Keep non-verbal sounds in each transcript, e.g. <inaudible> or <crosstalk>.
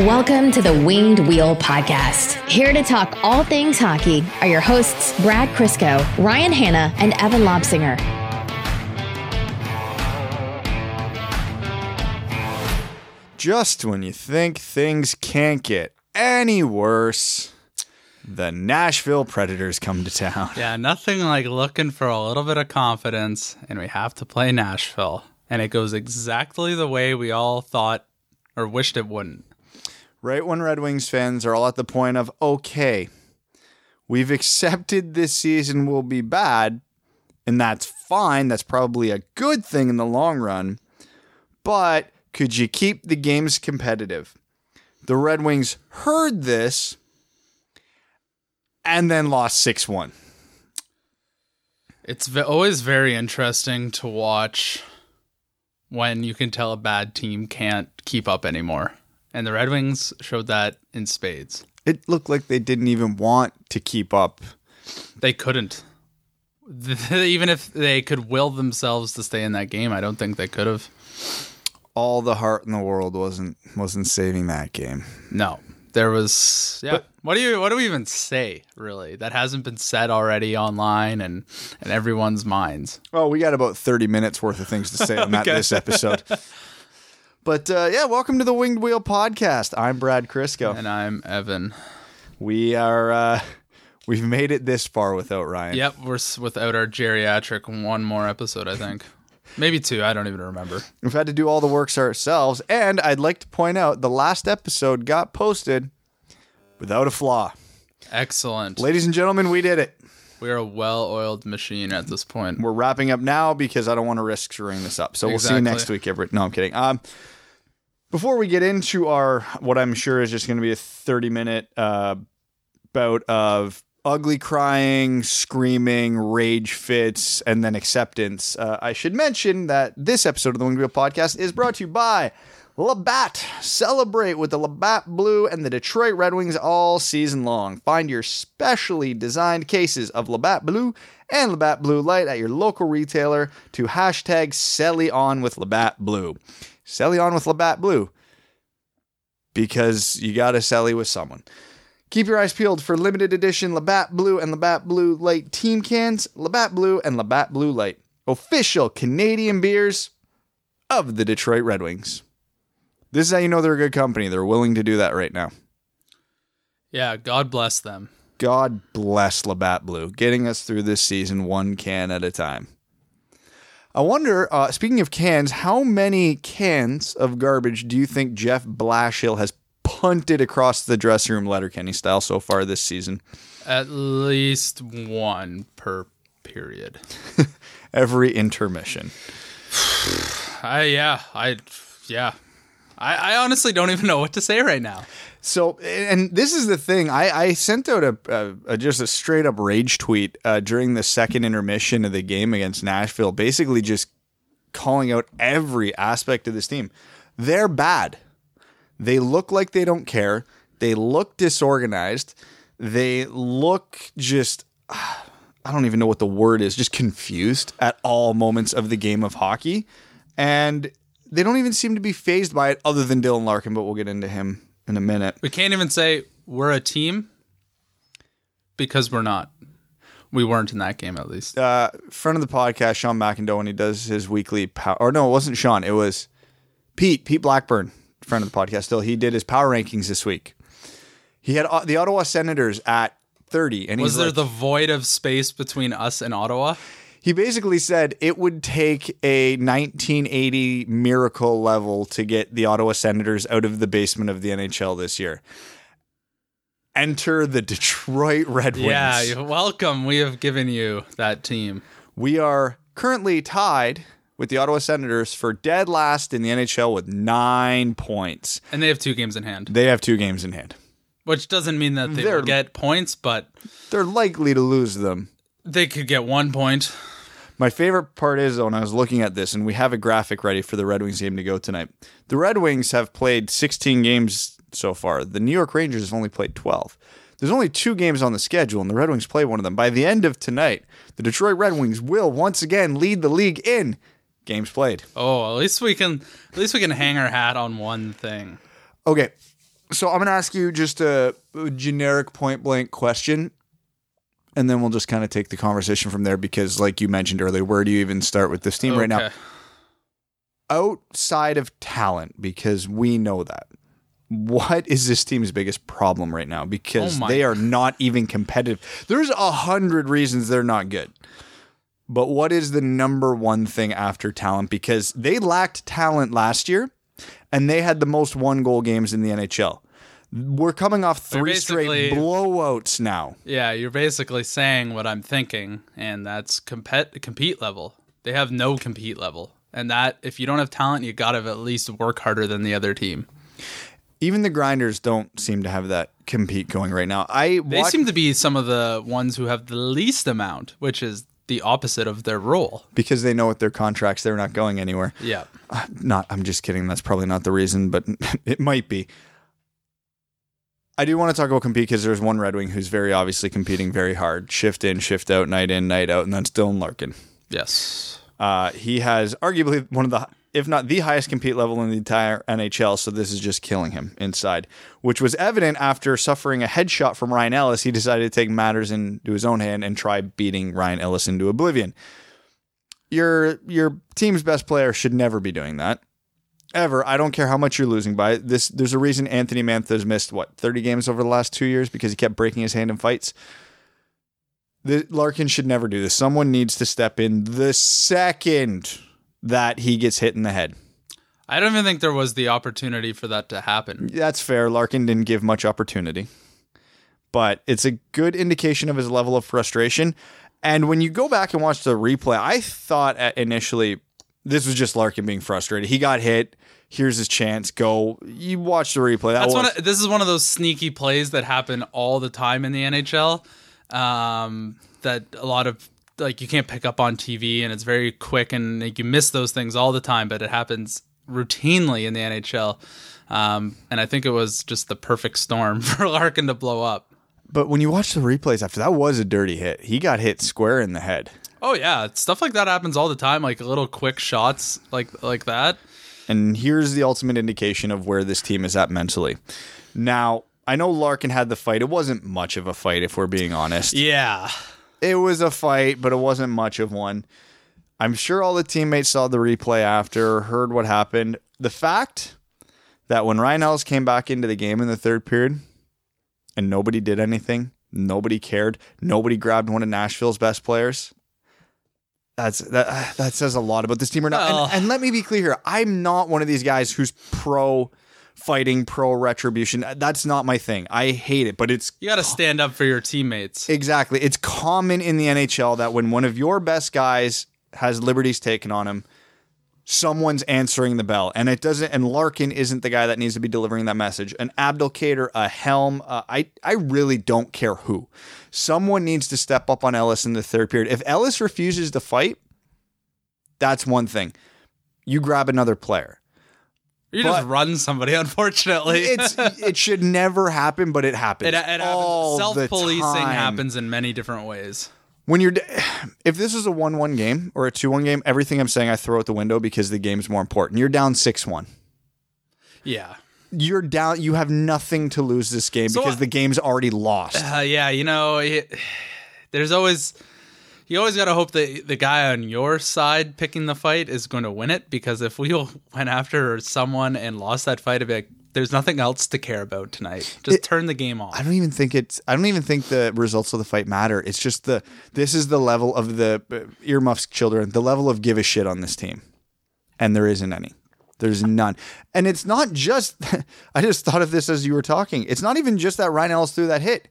Welcome to the Winged Wheel Podcast. Here to talk all things hockey are your hosts, Brad Crisco, Ryan Hanna, and Evan Lobsinger. Just when you think things can't get any worse, the Nashville Predators come to town. Yeah, nothing like looking for a little bit of confidence, and we have to play Nashville. And it goes exactly the way we all thought or wished it wouldn't. Right when Red Wings fans are all at the point of, okay, we've <laughs> accepted this season will be bad, and that's fine. That's probably a good thing in the long run. But could you keep the games competitive? The Red Wings heard this and then lost 6 1. It's always very interesting to watch when you can tell a bad team can't keep up anymore. And the Red Wings showed that in spades. It looked like they didn't even want to keep up. They couldn't. <laughs> Even if they could will themselves to stay in that game, I don't think they could have. All the heart in the world wasn't wasn't saving that game. No, there was. Yeah. But, what do you? What do we even say? Really, that hasn't been said already online and and everyone's minds. Oh, we got about thirty minutes worth of things to say on that <laughs> this episode. <laughs> But uh, yeah, welcome to the Winged Wheel podcast. I'm Brad Crisco, and I'm Evan. We are uh, we've made it this far without Ryan. Yep, we're without our geriatric. One more episode, I think. Maybe two. I don't even remember. We've had to do all the works ourselves, and I'd like to point out the last episode got posted without a flaw. Excellent, ladies and gentlemen. We did it. We're a well-oiled machine at this point. We're wrapping up now because I don't want to risk screwing this up. So exactly. we'll see you next week, everyone. No, I'm kidding. Um, before we get into our what I'm sure is just going to be a 30 minute uh, bout of ugly crying, screaming, rage fits, and then acceptance, uh, I should mention that this episode of the Winged Wheel Podcast is brought to you by Labatt. Celebrate with the Labatt Blue and the Detroit Red Wings all season long. Find your specially designed cases of Labatt Blue and Labatt Blue Light at your local retailer to hashtag Selly On with Labatt Blue. Selly On with Labatt Blue because you got to selly with someone. Keep your eyes peeled for limited edition Labatt Blue and Labatt Blue Light team cans. Labatt Blue and Labatt Blue Light, official Canadian beers of the Detroit Red Wings. This is how you know they're a good company. They're willing to do that right now. Yeah, God bless them. God bless Labatt Blue, getting us through this season one can at a time. I wonder, uh, speaking of cans, how many cans of garbage do you think Jeff Blashill has punted across the dressing room Letterkenny style so far this season? At least one per period. <laughs> Every intermission. <sighs> I yeah, I yeah. I, I honestly don't even know what to say right now. So, and this is the thing. I, I sent out a, a, a, just a straight up rage tweet uh, during the second intermission of the game against Nashville, basically just calling out every aspect of this team. They're bad. They look like they don't care. They look disorganized. They look just. <sighs> I don't even know what the word is, just confused at all moments of the game of hockey. And they don't even seem to be phased by it other than Dylan Larkin, but we'll get into him in a minute. We can't even say we're a team because we're not. We weren't in that game at least. Uh, friend of the podcast, Sean McIndoe, when he does his weekly power, or no, it wasn't Sean, it was Pete, Pete Blackburn, friend of the podcast. Still, he did his power rankings this week. He had uh, the Ottawa Senators at 30, and was there like, the void of space between us and Ottawa? He basically said it would take a 1980 miracle level to get the Ottawa Senators out of the basement of the NHL this year. Enter the Detroit Red Wings. Yeah, welcome. We have given you that team. We are currently tied with the Ottawa Senators for dead last in the NHL with nine points. And they have two games in hand. They have two games in hand. Which doesn't mean that they they're, will get points, but they're likely to lose them. They could get one point. My favorite part is when I was looking at this, and we have a graphic ready for the Red Wings game to go tonight. The Red Wings have played 16 games so far. The New York Rangers have only played 12. There's only two games on the schedule, and the Red Wings play one of them. By the end of tonight, the Detroit Red Wings will once again lead the league in games played. Oh, at least we can at least we can hang our hat on one thing. Okay. So I'm going to ask you just a generic point blank question and then we'll just kind of take the conversation from there because like you mentioned earlier, where do you even start with this team okay. right now? Outside of talent because we know that. What is this team's biggest problem right now? Because oh they are not even competitive. There's a hundred reasons they're not good. But what is the number one thing after talent? Because they lacked talent last year and they had the most one goal games in the NHL. We're coming off three straight blowouts now. Yeah, you're basically saying what I'm thinking, and that's compete compete level. They have no compete level, and that if you don't have talent, you got to at least work harder than the other team. Even the grinders don't seem to have that compete going right now. I they seem to be some of the ones who have the least amount, which is the opposite of their role because they know with their contracts they're not going anywhere. Yeah. Uh, not I'm just kidding. That's probably not the reason, but <laughs> it might be. I do want to talk about compete because there's one Red Wing who's very obviously competing very hard, shift in, shift out, night in, night out, and that's Dylan Larkin. Yes. Uh, he has arguably one of the if not the highest compete level in the entire NHL. So this is just killing him inside, which was evident after suffering a headshot from Ryan Ellis. He decided to take matters into his own hand and try beating Ryan Ellis into oblivion. Your your team's best player should never be doing that. Ever. I don't care how much you're losing by. This there's a reason Anthony Mantha's missed what 30 games over the last 2 years because he kept breaking his hand in fights. The, Larkin should never do this. Someone needs to step in the second that he gets hit in the head. I don't even think there was the opportunity for that to happen. That's fair. Larkin didn't give much opportunity, but it's a good indication of his level of frustration. And when you go back and watch the replay, I thought initially this was just Larkin being frustrated. He got hit. Here's his chance. Go. You watch the replay. That That's was- one. Of, this is one of those sneaky plays that happen all the time in the NHL. Um, that a lot of like you can't pick up on TV and it's very quick and like, you miss those things all the time, but it happens routinely in the NHL. Um, and I think it was just the perfect storm <laughs> for Larkin to blow up. But when you watch the replays after that was a dirty hit. He got hit square in the head. Oh yeah, stuff like that happens all the time like little quick shots like like that. And here's the ultimate indication of where this team is at mentally. Now, I know Larkin had the fight. It wasn't much of a fight if we're being honest. Yeah it was a fight, but it wasn't much of one. I'm sure all the teammates saw the replay after, heard what happened. The fact that when Ryan Ellis came back into the game in the third period and nobody did anything, nobody cared, nobody grabbed one of Nashville's best players. That's that uh, that says a lot about this team or not. And, and let me be clear here. I'm not one of these guys who's pro fighting pro retribution. That's not my thing. I hate it, but it's you got to stand up for your teammates. Exactly. It's common in the NHL that when one of your best guys has liberties taken on him, someone's answering the bell, and it doesn't. And Larkin isn't the guy that needs to be delivering that message. An Abdelkader, a Helm, uh, I I really don't care who. Someone needs to step up on Ellis in the third period. If Ellis refuses to fight, that's one thing. You grab another player. You but just run somebody, <laughs> unfortunately. it's it should never happen, but it happens. It, it happens. Self-policing happens in many different ways. When you're, if this is a one-one game or a two-one game, everything I'm saying I throw out the window because the game's more important. You're down six-one. Yeah, you're down. You have nothing to lose this game so, because the game's already lost. Uh, yeah, you know, it, there's always you always got to hope that the guy on your side picking the fight is going to win it because if we <laughs> went after someone and lost that fight, it'd be like, there's nothing else to care about tonight. Just it, turn the game off. I don't even think it's. I don't even think the results of the fight matter. It's just the. This is the level of the uh, earmuffs children. The level of give a shit on this team, and there isn't any. There's none. And it's not just. <laughs> I just thought of this as you were talking. It's not even just that Ryan Ellis threw that hit.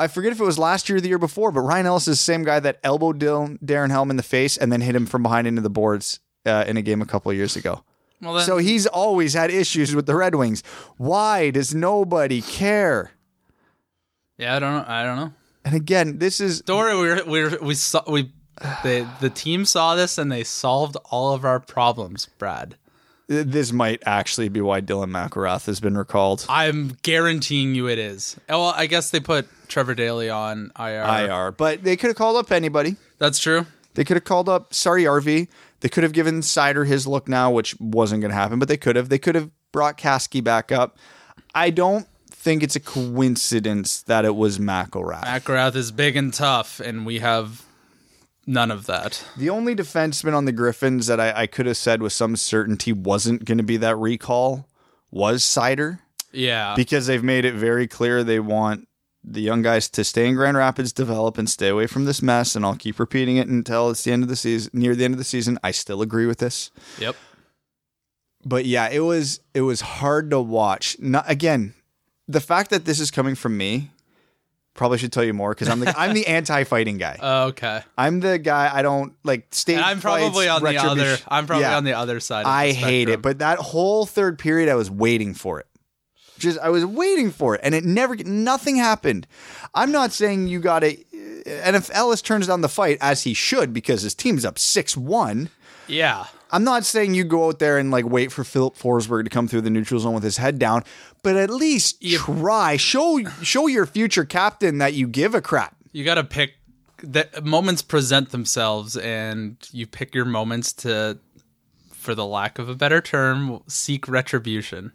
I forget if it was last year or the year before, but Ryan Ellis is the same guy that elbowed Dylan, Darren Helm in the face and then hit him from behind into the boards uh, in a game a couple of years ago. Well, then, so he's always had issues with the Red Wings. Why does nobody care? Yeah, I don't know. I don't know. And again, this is don't worry. We we we saw we the the team saw this and they solved all of our problems, Brad. This might actually be why Dylan McIlrath has been recalled. I'm guaranteeing you it is. Well, I guess they put Trevor Daley on IR. IR, but they could have called up anybody. That's true. They could have called up Sorry RV. They could have given Seider his look now, which wasn't going to happen, but they could have. They could have brought Kaski back up. I don't think it's a coincidence that it was McIlrath. McIlrath is big and tough, and we have none of that. The only defenseman on the Griffins that I, I could have said with some certainty wasn't going to be that recall was Seider. Yeah. Because they've made it very clear they want the young guys to stay in Grand Rapids, develop, and stay away from this mess. And I'll keep repeating it until it's the end of the season. Near the end of the season, I still agree with this. Yep. But yeah, it was it was hard to watch. Not again, the fact that this is coming from me probably should tell you more because I'm the I'm the <laughs> anti-fighting guy. Uh, okay. I'm the guy I don't like state. And I'm probably fights, on the other. I'm probably Yeah. on the other side. Of I hate it, but that whole third period, I was waiting for it. Just I was waiting for it, and it never, nothing happened. I'm not saying you got to, and if Ellis turns down the fight as he should because his team's up six one. yeah. I'm not saying you go out there and like wait for Filip Forsberg to come through the neutral zone with his head down, but at least try show show your future captain that you give a crap. You got to pick. The moments present themselves, and you pick your moments to, for the lack of a better term, seek retribution.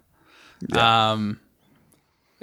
Um,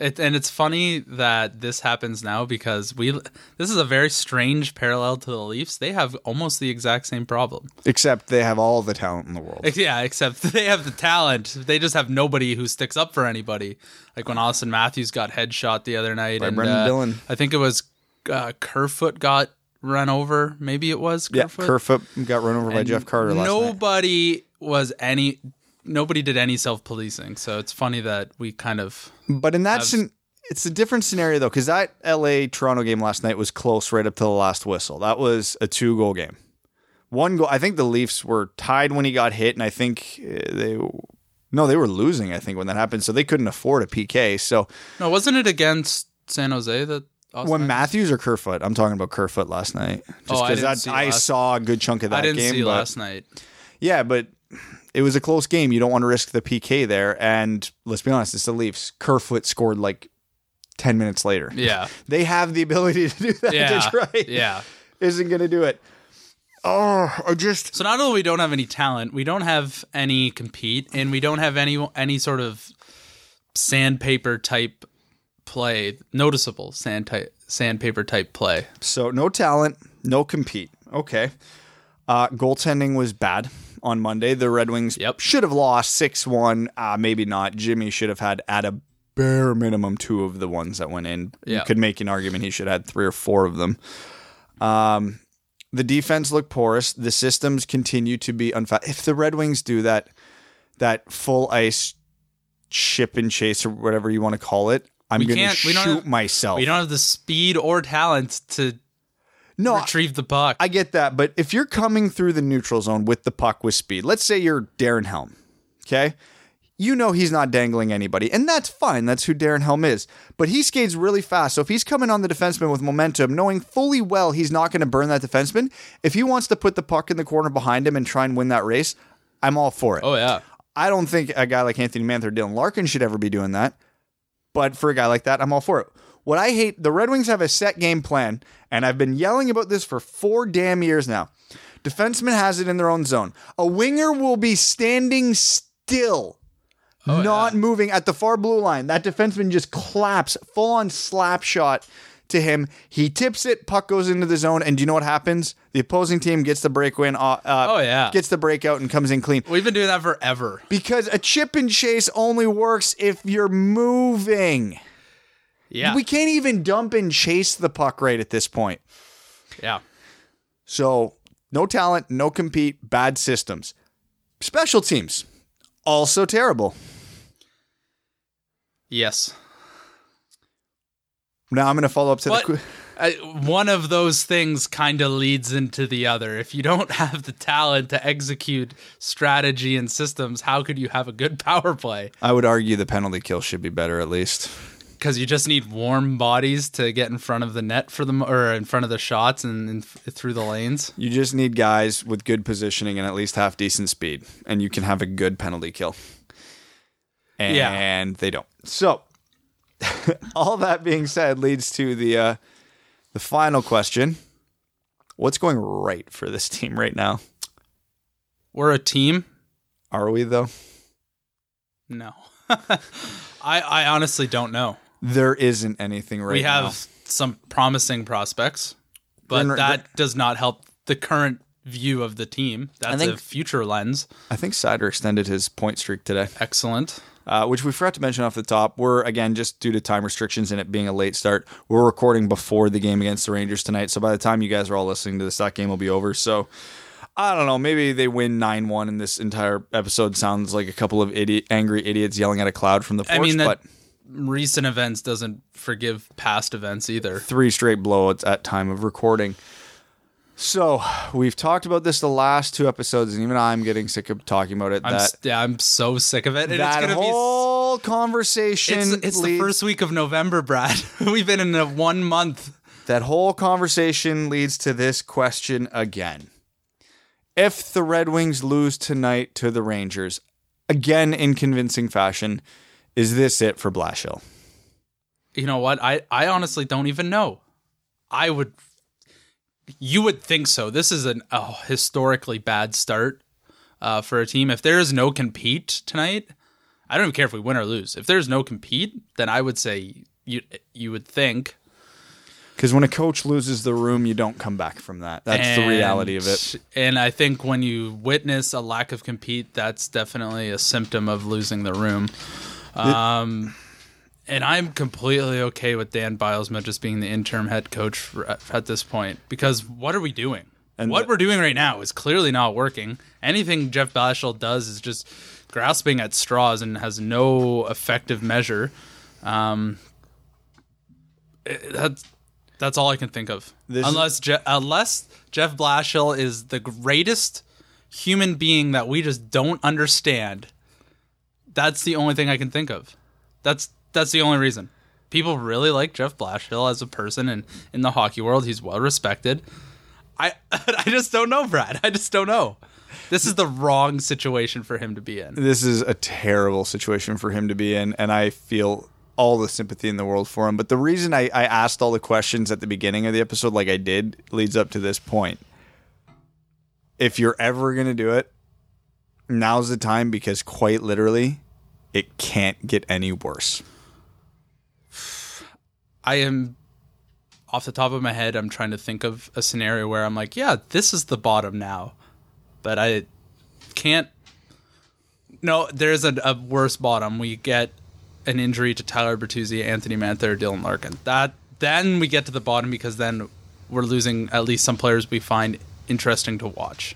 it, and it's funny that this happens now because we. This is a very strange parallel to the Leafs. They have almost the exact same problem. Except they have all the talent in the world. Yeah, except <laughs> they have the talent. They just have nobody who sticks up for anybody. Like when Auston Matthews got headshot the other night, By and Brenden uh, Dillon. I think it was uh, Kerfoot got run over. Maybe it was Yeah, Kerfoot. Kerfoot got run over by Jeff Carter last night. Nobody was any. Nobody did any self policing. So it's funny that we kind of. But in that, have- scen- it's a different scenario though, because that LA Toronto game last night was close right up to the last whistle. That was a two goal game. One goal. I think the Leafs were tied when he got hit, and I think uh, they. No, they were losing. I think when that happened, so they couldn't afford a PK. So No, wasn't it against San Jose that? Austin when Matthews- or Kerfoot, I'm talking about Kerfoot last night. Just Oh, I because didn't I, I last- saw a good chunk of that I didn't game. see but- last night. Yeah, but it was a close game. You don't want to risk the PK there. And let's be honest, it's the Leafs. Kerfoot scored like 10 minutes later. Yeah, <laughs> They have the ability to do that. yeah, <laughs> Detroit yeah. isn't going to do it. Oh, I just. So not only we don't have any talent, we don't have any compete, and we don't have any any sort of sandpaper type play, noticeable sand type sandpaper type play. So no talent, no compete. Okay. Uh, goaltending was bad on Monday. The Red Wings Yep. should have lost 6 1. Uh, maybe not. Jimmy should have had at a bare minimum two of the ones that went in. You could make an argument he should have had three or four of them. Um, the defense looked porous. The systems continue to be unfa- If the Red Wings do that, that full ice chip and chase or whatever you want to call it, I'm going to can't- we don't shoot have- myself. We don't have the speed or talent to no, retrieve the puck. I get that, but if you're coming through the neutral zone with the puck with speed, let's say you're Darren Helm, okay? You know he's not dangling anybody, and that's fine. That's who Darren Helm is. But he skates really fast. So if he's coming on the defenseman with momentum, knowing fully well he's not going to burn that defenseman, if he wants to put the puck in the corner behind him and try and win that race, I'm all for it. oh yeah, I don't think a guy like Anthony Mantha or Dylan Larkin should ever be doing that. But for a guy like that, I'm all for it. What I hate, the Red Wings have a set game plan, and I've been yelling about this for four damn years now. Defenseman has it in their own zone. A winger will be standing still, not moving at the far blue line. That defenseman just claps, full on slap shot to him. He tips it, puck goes into the zone, and do you know what happens? The opposing team gets the break win. Uh, uh, Oh, yeah. gets the breakout and comes in clean. we've been doing that forever. Because a chip and chase only works if you're moving. Yeah, We can't even dump and chase the puck right at this point. yeah. So, no talent, no compete, bad systems. Special teams, also terrible. Yes. Now I'm going to follow up to But the. qu- uh, one of those things kind of leads into the other. If you don't <laughs> have the talent to execute strategy and systems, how could you have a good <laughs> power play? I would argue the penalty kill should be better at least. Because you just need warm bodies to get in front of the net for them, or in front of the shots and, and through the lanes. You just need guys with good positioning and at least half decent speed, and you can have a good penalty kill. And Yeah. they don't. So, <laughs> all that being said, leads to the uh, the final question: What's going right for this team right now? We're a team. Are we though? No, <laughs> I I honestly don't know. There isn't anything right we have now. some promising prospects, but that does not help the current view of the team. That's think- a future lens. I think Seider extended his point streak today. Excellent. uh, which we forgot to mention off the top. We're again just due to time restrictions and it being a late start. We're recording before the game against the Rangers tonight, so by the time you guys are all listening to this, that game will be over. So I don't know. Maybe they win nine one, and this entire episode sounds like a couple of idiot, angry idiots yelling at a cloud from the porch. I mean, that but recent events doesn't forgive past events either. three straight blowouts at time of recording. So we've talked about this the last two episodes, and even I'm getting sick of talking about it. I'm that yeah, I'm so sick of it. And it's that gonna whole conversation. be. It's, it's the first week of November, Brad. <laughs> We've been in a one month. That whole conversation leads to this question again. If the Red Wings lose tonight to the Rangers, again in convincing fashion, is this it for Blashill? You know what? I I honestly don't even know. I would. You would think so. This is an a historically bad start uh, for a team. If there is no compete tonight, I don't even care if we win or lose. If there's no compete, then I would say you you would think Because when a coach loses the room, you don't come back from that. That's the reality of it. And I think when you witness a lack of compete, that's definitely a symptom of losing the room. Um, and I'm completely okay with Dan Bylsma just being the interim head coach for, at this point because what are we doing? And what the- we're doing right now is clearly not working. Anything Jeff Blashill does is just grasping at straws and has no effective measure. Um, it- that's that's all I can think of. Is- unless Je- unless Jeff Blashill is the greatest human being that we just don't understand. That's the only thing I can think of. That's that's the only reason. People really like Jeff Blashill as a person and in the hockey world. He's well respected. I <laughs> I just don't know, Brad. I just don't know. This is the wrong situation for him to be in. This is a terrible situation for him to be in, and I feel all the sympathy in the world for him. But the reason I, I asked all the questions at the beginning of the episode, like I did, leads up to this point. If you're ever going to do it, now's the time because quite literally, it can't get any worse. I am off the top of my head, I'm trying to think of a scenario where I'm like, yeah, this is the bottom now. But I can't. No, there's a, a worse bottom. We get an injury to Tyler Bertuzzi, Anthony Mantha, or Dylan Larkin. That then we get to the bottom because then we're losing at least some players we find interesting to watch.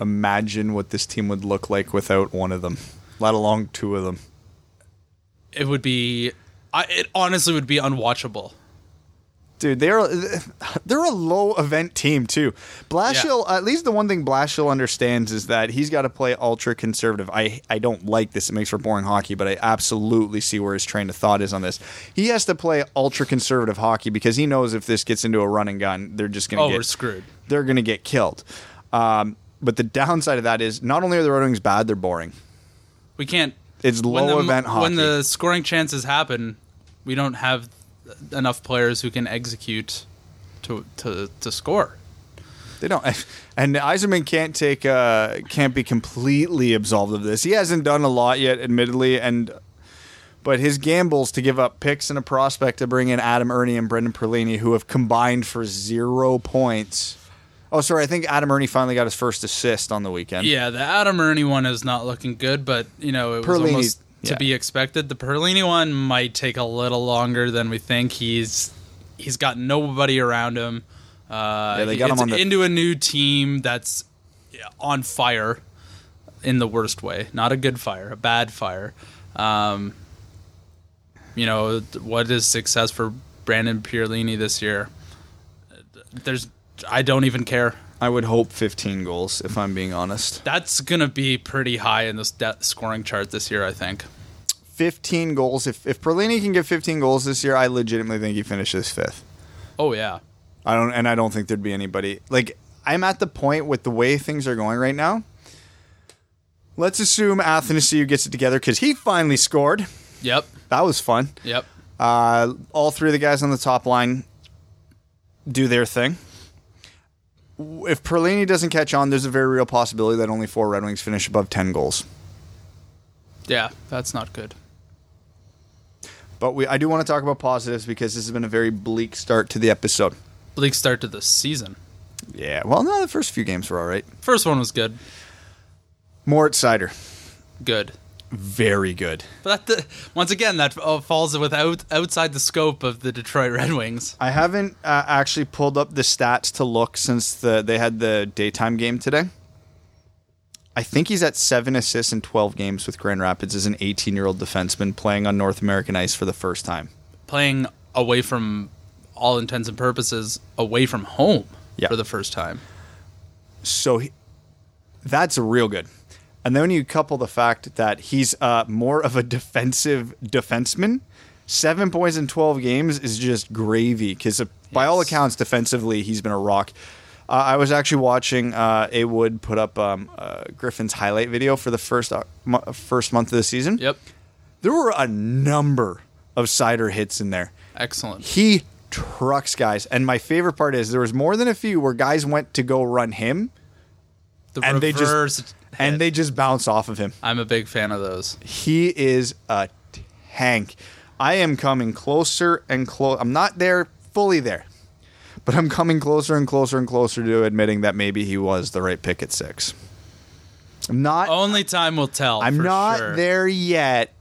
Imagine what this team would look like without one of them, let alone two of them. It would be, I, it honestly would be unwatchable. Dude, they're they're a low event team too. Blashill, at least the one thing Blashill understands is that he's got to play ultra conservative. I I don't like this; it makes for boring hockey, but I absolutely see where his train of thought is on this. He has to play ultra conservative hockey because he knows if this gets into a running gun, they're just gonna Oh, get we're screwed. they're gonna get killed. Um, but the downside of that is not only are the Red Wings bad, they're boring. We can't. It's low the, event hockey. When the scoring chances happen, we don't have enough players who can execute to to to score. They don't, <laughs> and Yzerman can't take, uh, can't be completely absolved of this. He hasn't done a lot yet, admittedly, and but his gambles to give up picks and a prospect to bring in Adam Erne and Brendan Perlini, who have combined for zero points. Oh, sorry, I think Adam Erne finally got his first assist on the weekend. Yeah, the Adam Erne one is not looking good, but you know it was Perlini- almost to yeah. be expected. The Perlini one might take a little longer than we think. He's he's got nobody around him. Uh, Yeah, they got him on the- into a new team that's on fire in the worst way. Not a good fire, a bad fire. Um, you know what is success for Brendan Perlini this year? There's I don't even care. I would hope 15 goals, if I'm being honest. That's gonna be pretty high in this de- scoring chart this year. I think. 15 goals. If if Perlini can get 15 goals this year, I legitimately think he finishes fifth. Oh yeah. I don't, and I don't think there'd be anybody like I'm at the point with the way things are going right now. Let's assume Athanasiu gets it together because he finally scored. Yep. That was fun. Yep. Uh, all three of the guys on the top line do their thing. If Perlini doesn't catch on, there's a very real possibility that only four Red Wings finish above 10 goals. Yeah. That's not good. But we I do want to talk about positives because this has been a very bleak start to the episode. Bleak start to the season. Yeah. Well, no, the first few games were all right. First one was good. Moritz Seider, Good. Very good. But that, once again, that uh, falls without outside the scope of the Detroit Red Wings. I haven't uh, actually pulled up the stats to look since the they had the daytime game today. I think he's at seven assists in 12 games with Grand Rapids as an 18 year old defenseman playing on North American ice for the first time. Playing away from all intents and purposes, away from home Yeah. for the first time. So he, that's real good. And then when you couple the fact that he's uh, more of a defensive defenseman, seven points in 12 games is just gravy because, by all accounts, defensively, he's been a rock. Uh, I was actually watching uh, A Wood put up um, uh, Griffin's highlight video for the first uh, mo- first month of the season. Yep. There were a number of Seider hits in there. Excellent. He trucks guys, and my favorite part is there was more than a few where guys went to go run him, The and they just and they just bounce off of him. I'm a big fan of those. He is a tank. I am coming closer and close. I'm not there fully there, but I'm coming closer and closer and closer to admitting that maybe he was the right pick at six. I'm not. Only time will tell. I'm not sure. there yet,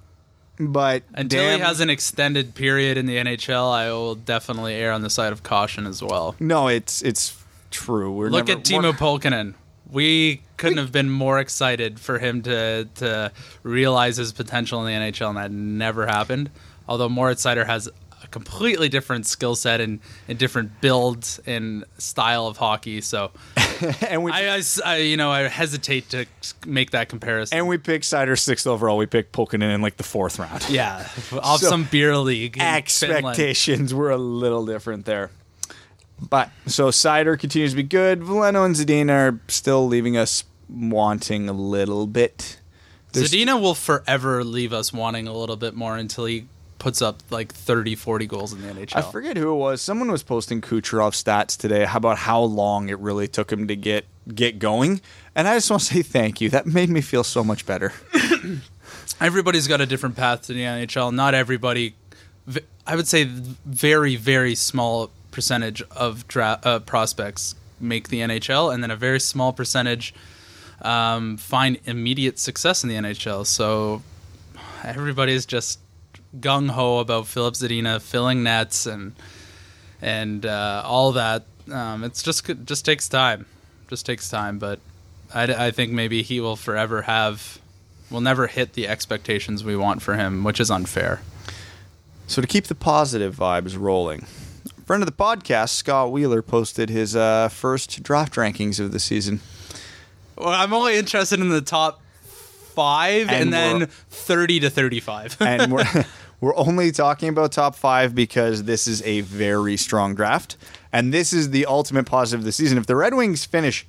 but Until damn, he has an extended period in the NHL, I will definitely err on the side of caution as well. no, it's it's true. We're Look never- at Teemu Pulkkinen. We couldn't have been more excited for him to to realize his potential in the NHL, and that never happened. Although Moritz Seider has a completely different skill set and, and different build and style of hockey, so <laughs> and we I, I I- you know I hesitate to make that comparison. and we picked Seider sixth overall. We picked Pulkkinen in like the fourth round. yeah, off So- some beer league. expectations were a little different there. But so Seider continues to be good. Veleno and Zadina are still leaving us wanting a little bit. There's- Zadina will forever leave us wanting a little bit more until he puts up like 30, 40 goals in the NHL. I forget who it was. Someone was posting Kucherov stats today How about how long it really took him to get get going, and I just want to say thank you. That made me feel so much better. <coughs> Everybody's got a different path to the NHL. Not everybody, I would say, very, very small percentage of dra- uh, prospects make the NHL, and then a very small percentage um, find immediate success in the NHL. So everybody's just gung ho about Filip Zadina filling nets and and uh, all that. Um, it's just just takes time, just takes time. But I, I think maybe he will forever have, will never hit the expectations we want for him, which is unfair. So to keep the positive vibes rolling, friend of the podcast Scott Wheeler posted his uh, first draft rankings of the season. Well, I'm only interested in the top five, and, And then thirty to thirty-five. <laughs> and we're <laughs> we're only talking about top five because this is a very strong draft, and this is the ultimate positive of the season. If the Red Wings finish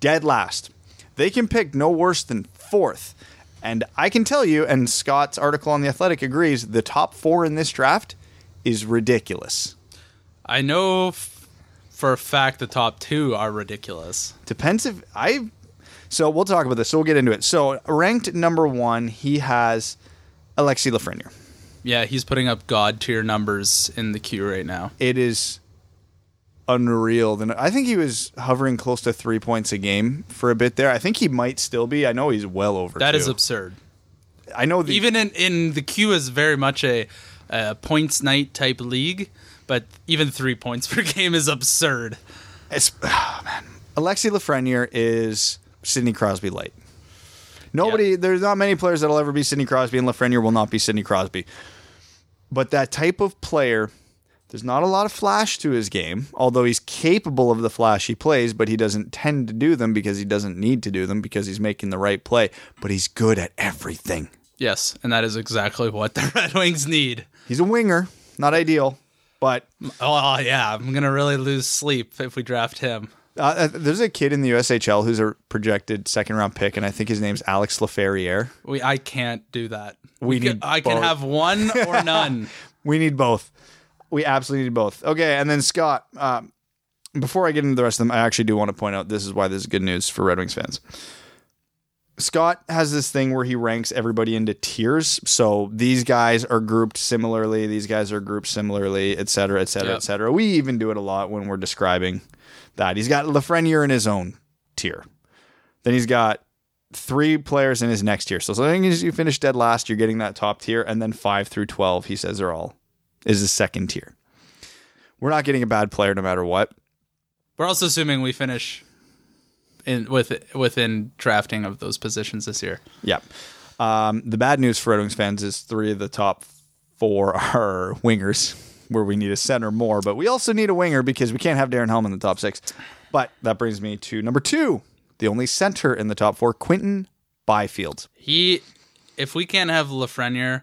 dead last, they can pick no worse than fourth. And I can tell you, and Scott's article on the Athletic agrees, the top four in this draft is ridiculous. I know f- for a fact the top two are ridiculous. Depends if I. So we'll talk about this. So we'll get into it. So ranked number one, he has Alexi Lafreniere. Yeah, he's putting up god tier numbers in the Q right now. it is unreal. Then I think he was hovering close to three points a game for a bit there. I think he might still be. I know he's well over. That is two. absurd. I know the, Even in, in the Q is very much a, a points night type league, but even three points per <laughs> game is absurd. it's, <sighs> oh, man. Alexi Lafreniere is Sidney Crosby light. Nobody, Yeah. there's not many players that'll ever be Sidney Crosby, and Lafreniere will not be Sidney Crosby. But that type of player, there's not a lot of flash to his game, although he's capable of the flash he plays, but he doesn't tend to do them because he doesn't need to do them because he's making the right play. But he's good at everything. Yes, and that is exactly what the <laughs> Red Wings need. He's a winger, not ideal, but Oh yeah, I'm gonna really lose sleep if we draft him. uh, there's a kid in the USHL who's a projected second round pick, and I think his name's Alex Laferriere. We I can't do that. We can- need I can have one or <laughs> none. We need both. We absolutely need both. Okay, and then Scott. Um, before I get into the rest of them, I actually do want to point out this is why this is good news for Red Wings fans. Scott has this thing where he ranks everybody into tiers. So these guys are grouped similarly, these guys are grouped similarly, et cetera, et cetera, Yep. et cetera. We even do it a lot when we're describing that. He's got Lafreniere in his own tier. Then he's got three players in his next tier. So as long as you finish dead last, you're getting that top tier. And then five through 12, he says are all is the second tier. We're not getting a bad player no matter what. We're also assuming we finish in with within drafting of those positions this year. Yeah. Um, the bad news for Red Wings fans is three of the top four are wingers, where we need a center more, but we also need a winger because we can't have Darren Helm in the top six. But that brings me to number two, the only center in the top four, Quinton Byfield. He, if we can't have Lafreniere,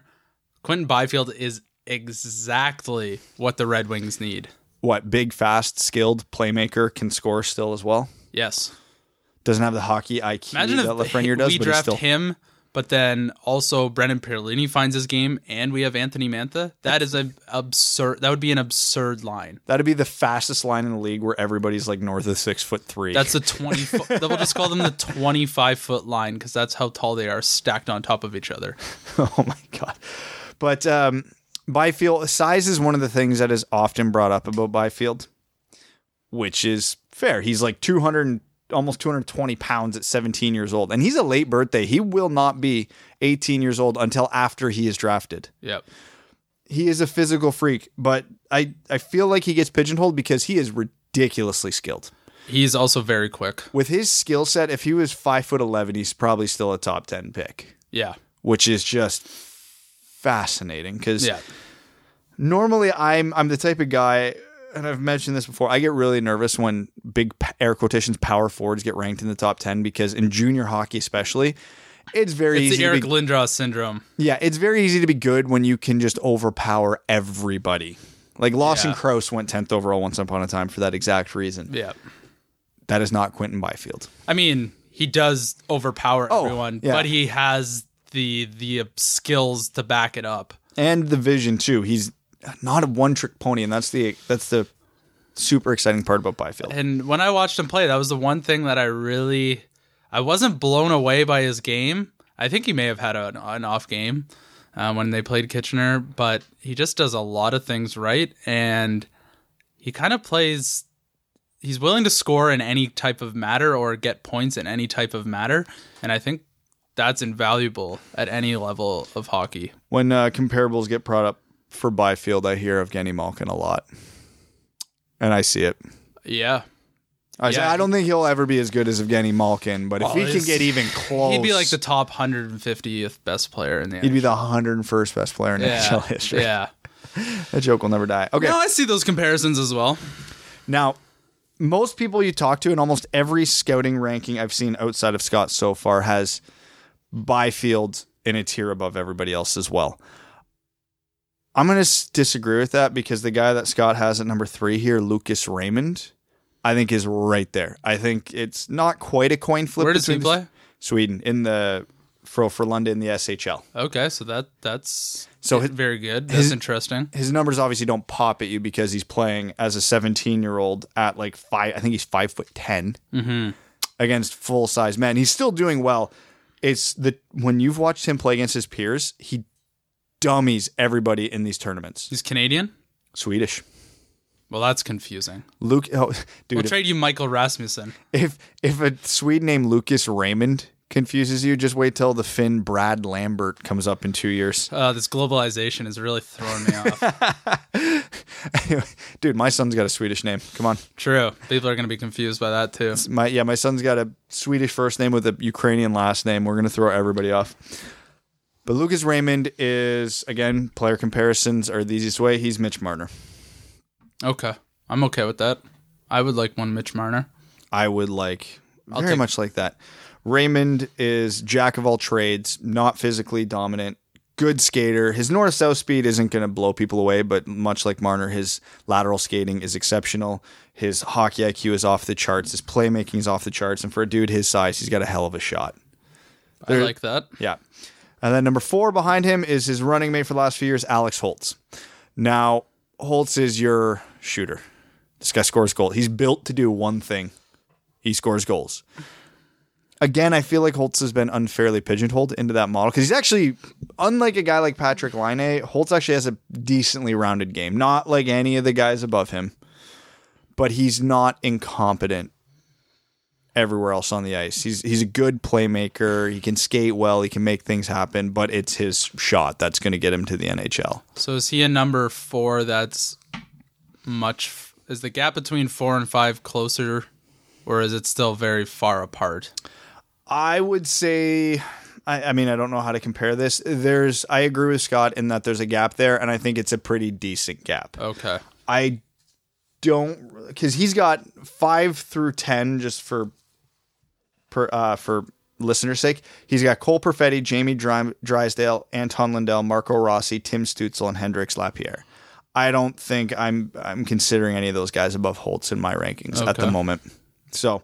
Quinton Byfield is exactly what the Red Wings need. What big, fast, skilled playmaker can score still as well. Yes. Doesn't have the hockey IQ Imagine that Lafreniere does, we but draft still him, but then also Brendan Perlini finds his game, and we have Anthony Mantha. That is an absurd. That would be an absurd line. that'd be the fastest line in the league where everybody's like north of six foot three. That's a <laughs> twenty. foot, we'll just call them the twenty-five foot line because that's how tall they are, stacked on top of each other. <laughs> oh my god. But um, Byfield size is one of the things that is often brought up about Byfield, which is fair. He's like 200, almost 220 pounds at 17 years old, and he's a late birthday. He will not be 18 years old until after he is drafted. Yep. He is a physical freak, but I I feel like he gets pigeonholed because he is ridiculously skilled. He's also very quick. With his skill set, if he was five foot eleven, he's probably still a top ten pick, Yeah. which is just fascinating because Yeah. normally I'm I'm the type of guy and I've mentioned this before. I get really nervous when big air quotations power forwards get ranked in the top 10 because in junior hockey especially it's very It's easy the Eric to be, Lindros syndrome. Yeah, it's very easy to be good when you can just overpower everybody. Like Lawson Yeah. Crouse went 10th overall once upon a time for that exact reason. Yeah. That is not Quinton Byfield. I mean, he does overpower Oh, everyone, yeah. but he has the the skills to back it up. And the vision too. He's not a one-trick pony and that's the that's the super exciting part about Byfield. And when I watched him play, that was the one thing that I really I wasn't blown away by his game. I think he may have had an, an off game uh, when they played Kitchener, but he just does a lot of things right, and he kind of plays. He's willing to score in any type of matter or get points in any type of matter, and I think that's invaluable at any level of hockey. When uh, comparables get brought up for Byfield, I hear of Genny Malkin a lot, and I see it. Yeah, I say I don't think he'll ever be as good as Evgeny Malkin, but Well, if he can get even close, he'd be like the top 150th best player in the he'd be the 101st best player in yeah, NHL history. yeah. <laughs> That joke will never die. Okay, No, I see those comparisons as well. now most people you talk to, and almost every scouting ranking I've seen outside of Scott so far has Byfield in a tier above everybody else as well. I'm going to disagree with that because the guy that Scott has at number three here, Lucas Raymond, I think is right there. I think it's not quite a coin flip. Where does he play? Sweden in the for Frölunda in the SHL. Okay, so that that's So so his- very good. That's his- interesting. His numbers obviously don't pop at you because he's playing as a 17 year old at like five. I think he's five foot 10 Mm-hmm. against full size men. He's still doing well. It's the when you've watched him play against his peers, he dummies everybody in these tournaments. He's Canadian. Swedish. Well, that's confusing. Luke, oh, <laughs> We'll dude, if, trade you Michael Rasmussen. if if a Swede named Lucas Raymond confuses you, just wait till the Finn Brad Lambert comes up in two years. Uh, this globalization is really throwing me off. anyway, <laughs> Dude, my son's got a Swedish name. Come on. True. People are going to be confused by that too. My yeah, my son's got a Swedish first name with a Ukrainian last name. We're gonna throw everybody off. But Lucas Raymond is again player comparisons are the easiest way. He's Mitch Marner. Okay, I'm okay with that. I would like one Mitch Marner. I would like I'll very take- much like that. Raymond is jack of all trades, not physically dominant, good skater. His north south speed isn't going to blow people away, but much like Marner, his lateral skating is exceptional. His hockey IQ is off the charts. His playmaking is off the charts, and for a dude his size, he's got a hell of a shot. I like that. Yeah. And then number four behind him is his running mate for the last few years, Alex Holtz. Now, Holtz is your shooter. This guy scores goals. He's built to do one thing. He scores goals. again, I feel like Holtz has been unfairly pigeonholed into that model because he's actually, unlike a guy like Patrik Laine, Holtz actually has a decently rounded game. Not like any of the guys above him, but he's not incompetent everywhere else on the ice. He's he's a good playmaker. He can skate well. He can make things happen. But it's his shot that's going to get him to the NHL. So is he a number four? That's much. Is the gap between four and five closer, or is it still very far apart? I would say. I, I mean, I don't know how to compare this. There's, I agree with Scott in that there's a gap there, and I think it's a pretty decent gap. Okay. I don't because he's got five through ten just for per, uh, for listeners' sake. He's got Cole Perfetti, Jamie Dry- Drysdale, Anton Lundell, Marco Rossi, Tim Stützle, and Hendrix Lapierre. I don't think I'm I'm considering any of those guys above Holtz in my rankings okay. at the moment. So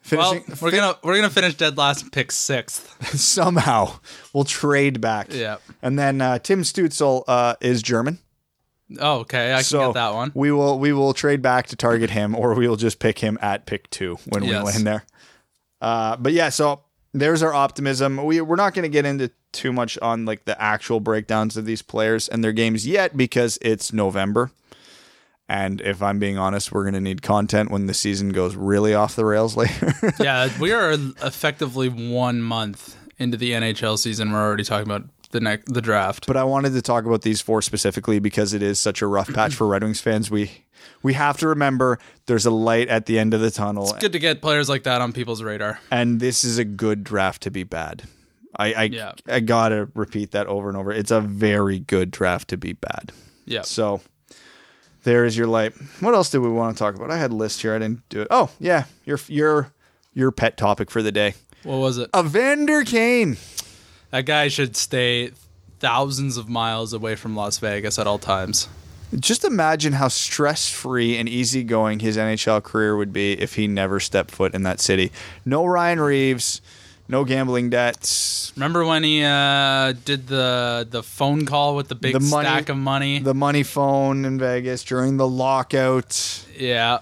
finishing, well, we're fin- gonna we're gonna finish dead last and pick sixth <laughs> somehow. We'll trade back. Yeah, and then uh, Tim Stützle uh, is German. Oh, okay. I can so get that one. We will we will trade back to target him, or we will just pick him at pick two when yes. we land there. Uh, but yeah, so there's our optimism. We we're not going to get into too much on like the actual breakdowns of these players and their games yet because it's November. And if I'm being honest, we're going to need content when the season goes really off the rails <laughs> later. yeah, we are effectively one month into the NHL season. We're already talking about the next the draft. But I wanted to talk about these four specifically because it is such a rough patch for Red Wings fans. We we have to remember there's a light at the end of the tunnel. It's good to get players like that on people's radar. And this is a good draft to be bad. I I, yeah. I gotta repeat that over and over. It's a very good draft to be bad. Yeah. So there is your light. What else did we want to talk about? I had a list here. I didn't do it. Oh yeah, your your your pet topic for the day. What was it? Evander Kane. That guy should stay thousands of miles away from Las Vegas at all times. Just imagine how stress free and easygoing his NHL career would be if he never stepped foot in that city. No Ryan Reaves, no gambling debts. Remember when he uh, did the the phone call with the big the money, stack of money? The money phone in Vegas during the lockout. Yeah.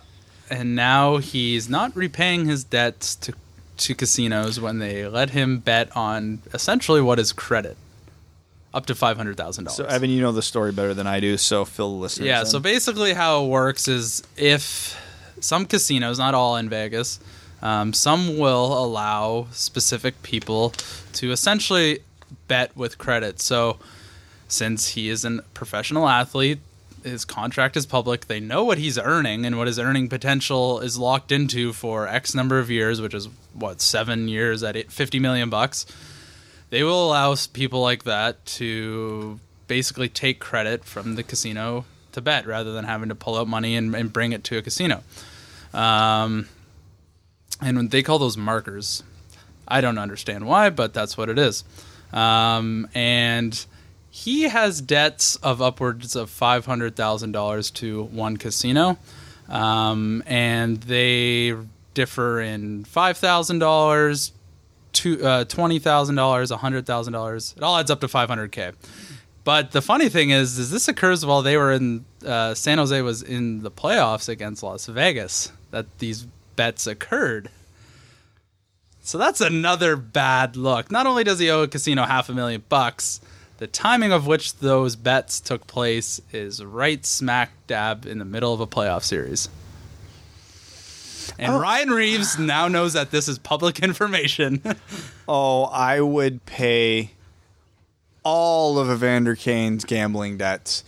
And now he's not repaying his debts to to casinos when they let him bet on essentially what is credit up to five hundred thousand dollars. So Evan, you know the story better than I do, so fill the listeners. Yeah. In. So basically, how it works is if some casinos, not all in Vegas, um, some will allow specific people to essentially bet with credit. So since he is a professional athlete, his contract is public. They know what he's earning and what his earning potential is locked into for X number of years, which is what seven years at 50 million bucks they will allow people like that to basically take credit from the casino to bet rather than having to pull out money and, and bring it to a casino. Um, and when they call those markers. I don't understand why, but that's what it is. Um, and he has debts of upwards of five hundred thousand dollars to one casino, um, and they differ in five thousand dollars, two, uh, $20,000, $100,000. It all adds up to 500K. But the funny thing is, is this occurs while they were in uh, San Jose was in the playoffs against Las Vegas that these bets occurred. So that's another bad look. Not only does he owe a casino half a million bucks, the timing of which those bets took place is right smack dab in the middle of a playoff series. And oh. Ryan Reaves now knows that this is public <laughs> information. oh, I would pay all of Evander Kane's gambling debts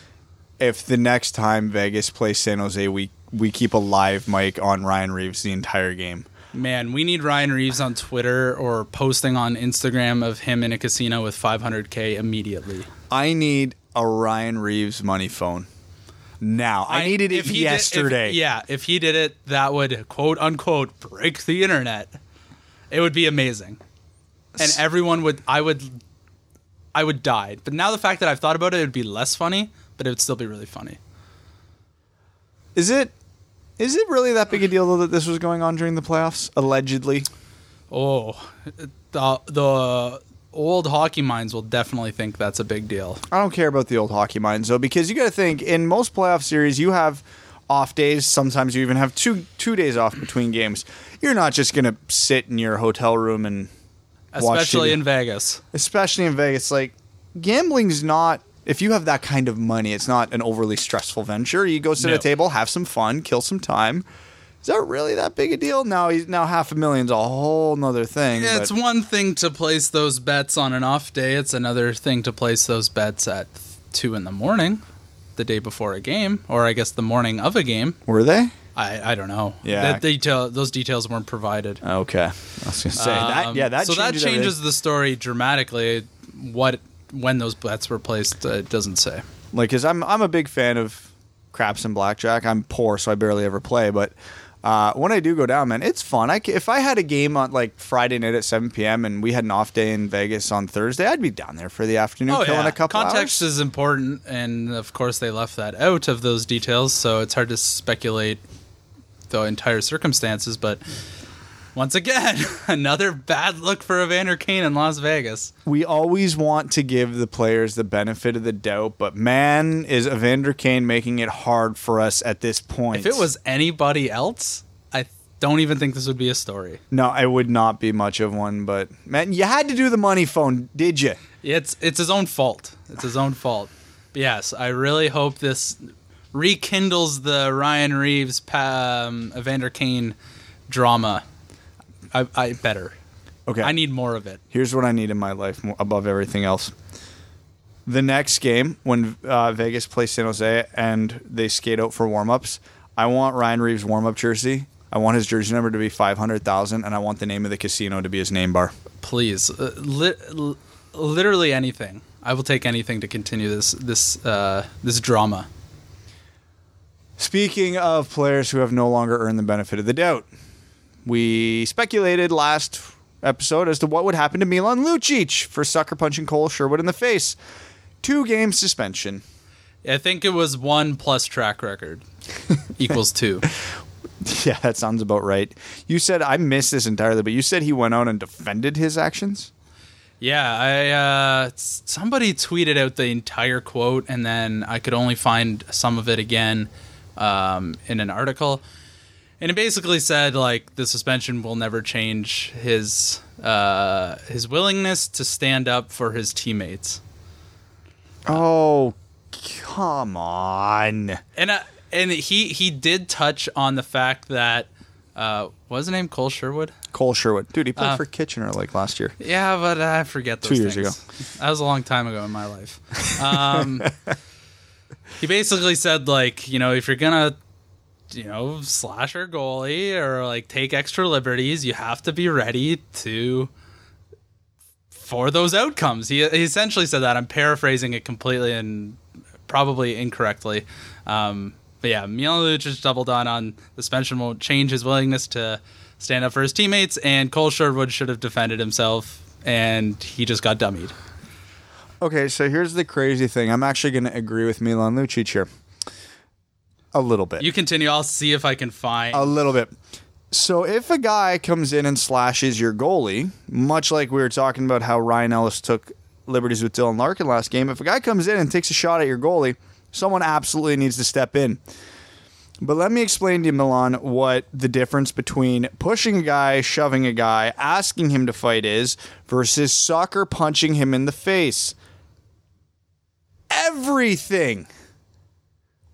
if the next time Vegas plays San Jose, we we keep a live mic on Ryan Reaves the entire game. Man, we need Ryan Reaves on Twitter or posting on Instagram of him in a casino with 500k immediately. I need a Ryan Reaves money phone now. I, I needed it yesterday. Did, if, yeah, if he did it, that would quote unquote break the internet. It would be amazing, and everyone would. I would. I would die. But now the fact that I've thought about it, it would be less funny, but it would still be really funny. Is it? Is it really that big a deal though that this was going on during the playoffs? Allegedly. Oh, the the old hockey minds will definitely think that's a big deal. I don't care about the old hockey minds though, because you got to think in most playoff series you have off days. Sometimes you even have two two days off between games. You're not just gonna sit in your hotel room and especially in Vegas. Especially in Vegas, like gambling's not. If you have that kind of money, it's not an overly stressful venture. You go sit no. at a table, have some fun, kill some time. Is that really that big a deal? Now he's now half a million's a whole nother thing. Yeah, it's one thing to place those bets on an off day. It's another thing to place those bets at two in the morning, the day before a game, or I guess the morning of a game. Were they? I, I don't know. Yeah, that detail those details weren't provided. Okay, I was gonna say um, that. Yeah, that so that changes everything. the story dramatically. What when those bets were placed, uh, it doesn't say. Like, cause I'm I'm a big fan of craps and blackjack. I'm poor, so I barely ever play, but uh, when I do go down, man, it's fun. I, if I had a game on like Friday night at 7 p.m. and we had an off day in Vegas on Thursday, I'd be down there for the afternoon, oh, killing yeah. a couple of. Context hours. is important, and of course they left that out of those details, so it's hard to speculate the entire circumstances. But once again, <laughs> another bad look for Evander Kane in Las Vegas. We always want to give the players the benefit of the doubt, but man, is Evander Kane making it hard for us at this point. If it was anybody else, I don't even think this would be a story. No, it would not be much of one, but man, you had to do the money phone, did you? It's it's his own fault. It's his own fault. But yes, I really hope this rekindles the Ryan Reaves, um, Evander Kane drama I, I better. Okay. I need more of it. Here's what I need in my life above everything else. The next game, when uh, Vegas plays San Jose and they skate out for warmups, I want Ryan Reaves warm up jersey. I want his jersey number to be 500,000, and I want the name of the casino to be his name bar. Please. Uh, li- literally anything. I will take anything to continue this this uh, this drama. Speaking of players who have no longer earned the benefit of the doubt, we speculated last episode as to what would happen to Milan Lucic for sucker punching Cole Sherwood in the face. Two game suspension. I think it was one plus track record <laughs> equals two. Yeah, that sounds about right. You said I missed this entirely, but you said he went out and defended his actions. Yeah, I uh, somebody tweeted out the entire quote, and then I could only find some of it again um, in an article and it basically said like the suspension will never change his uh, his willingness to stand up for his teammates. Oh, come on! And uh, and he he did touch on the fact that uh, what was his name Cole Sherwood. Cole Sherwood, dude, he played uh, for Kitchener like last year. Yeah, but I forget those two years things. ago. That was a long time ago in my life. Um, <laughs> he basically said like you know if you're gonna you know, slasher goalie or like take extra liberties, you have to be ready to for those outcomes. He, he essentially said that. I'm paraphrasing it completely and probably incorrectly. Um, but yeah, Milan just doubled on on suspension won't change his willingness to stand up for his teammates, and Cole Sherwood should have defended himself, and he just got dummied. Okay, so here's the crazy thing. I'm actually going to agree with Milan Lucic here. A little bit. You continue. I'll see if I can find a little bit. So if a guy comes in and slashes your goalie, much like we were talking about how Ryan Ellis took liberties with Dylan Larkin last game, if a guy comes in and takes a shot at your goalie, someone absolutely needs to step in. But let me explain to you, Milan, what the difference between pushing a guy, shoving a guy, asking him to fight is versus soccer punching him in the face. Everything.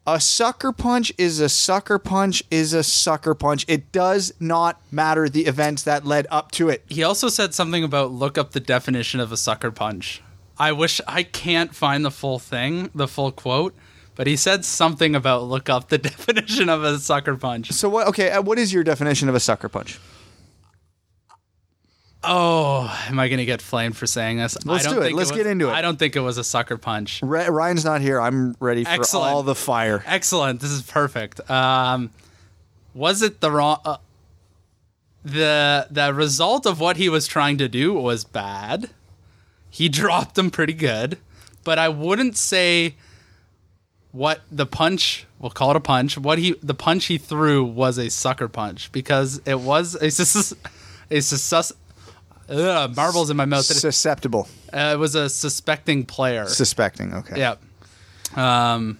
A sucker punch is a sucker punch is a sucker punch. It does not matter the events that led up to it. He also said something about look up the definition of a sucker punch. I wish I can't find the full thing, the full quote, but he said something about look up the <laughs> definition of a sucker punch. So what okay, uh, what is your definition of a sucker punch? Oh, am I going to get flamed for saying this? Let's do it. Let's it was, get into it. I don't think it was a sucker punch. Ryan's not here. I'm ready for Excellent. all the fire. Excellent. This is perfect. Um, was it the wrong? Uh, the the result of what he was trying to do was bad. He <laughs> dropped him pretty good, but I wouldn't say what the punch. We'll call it a punch. What he the punch he threw was a sucker punch because it was a, a, <laughs> a, sus, Ugh, marbles in my mouth. Susceptible. Uh, it was a suspecting player. Suspecting. Okay. Yep. Um.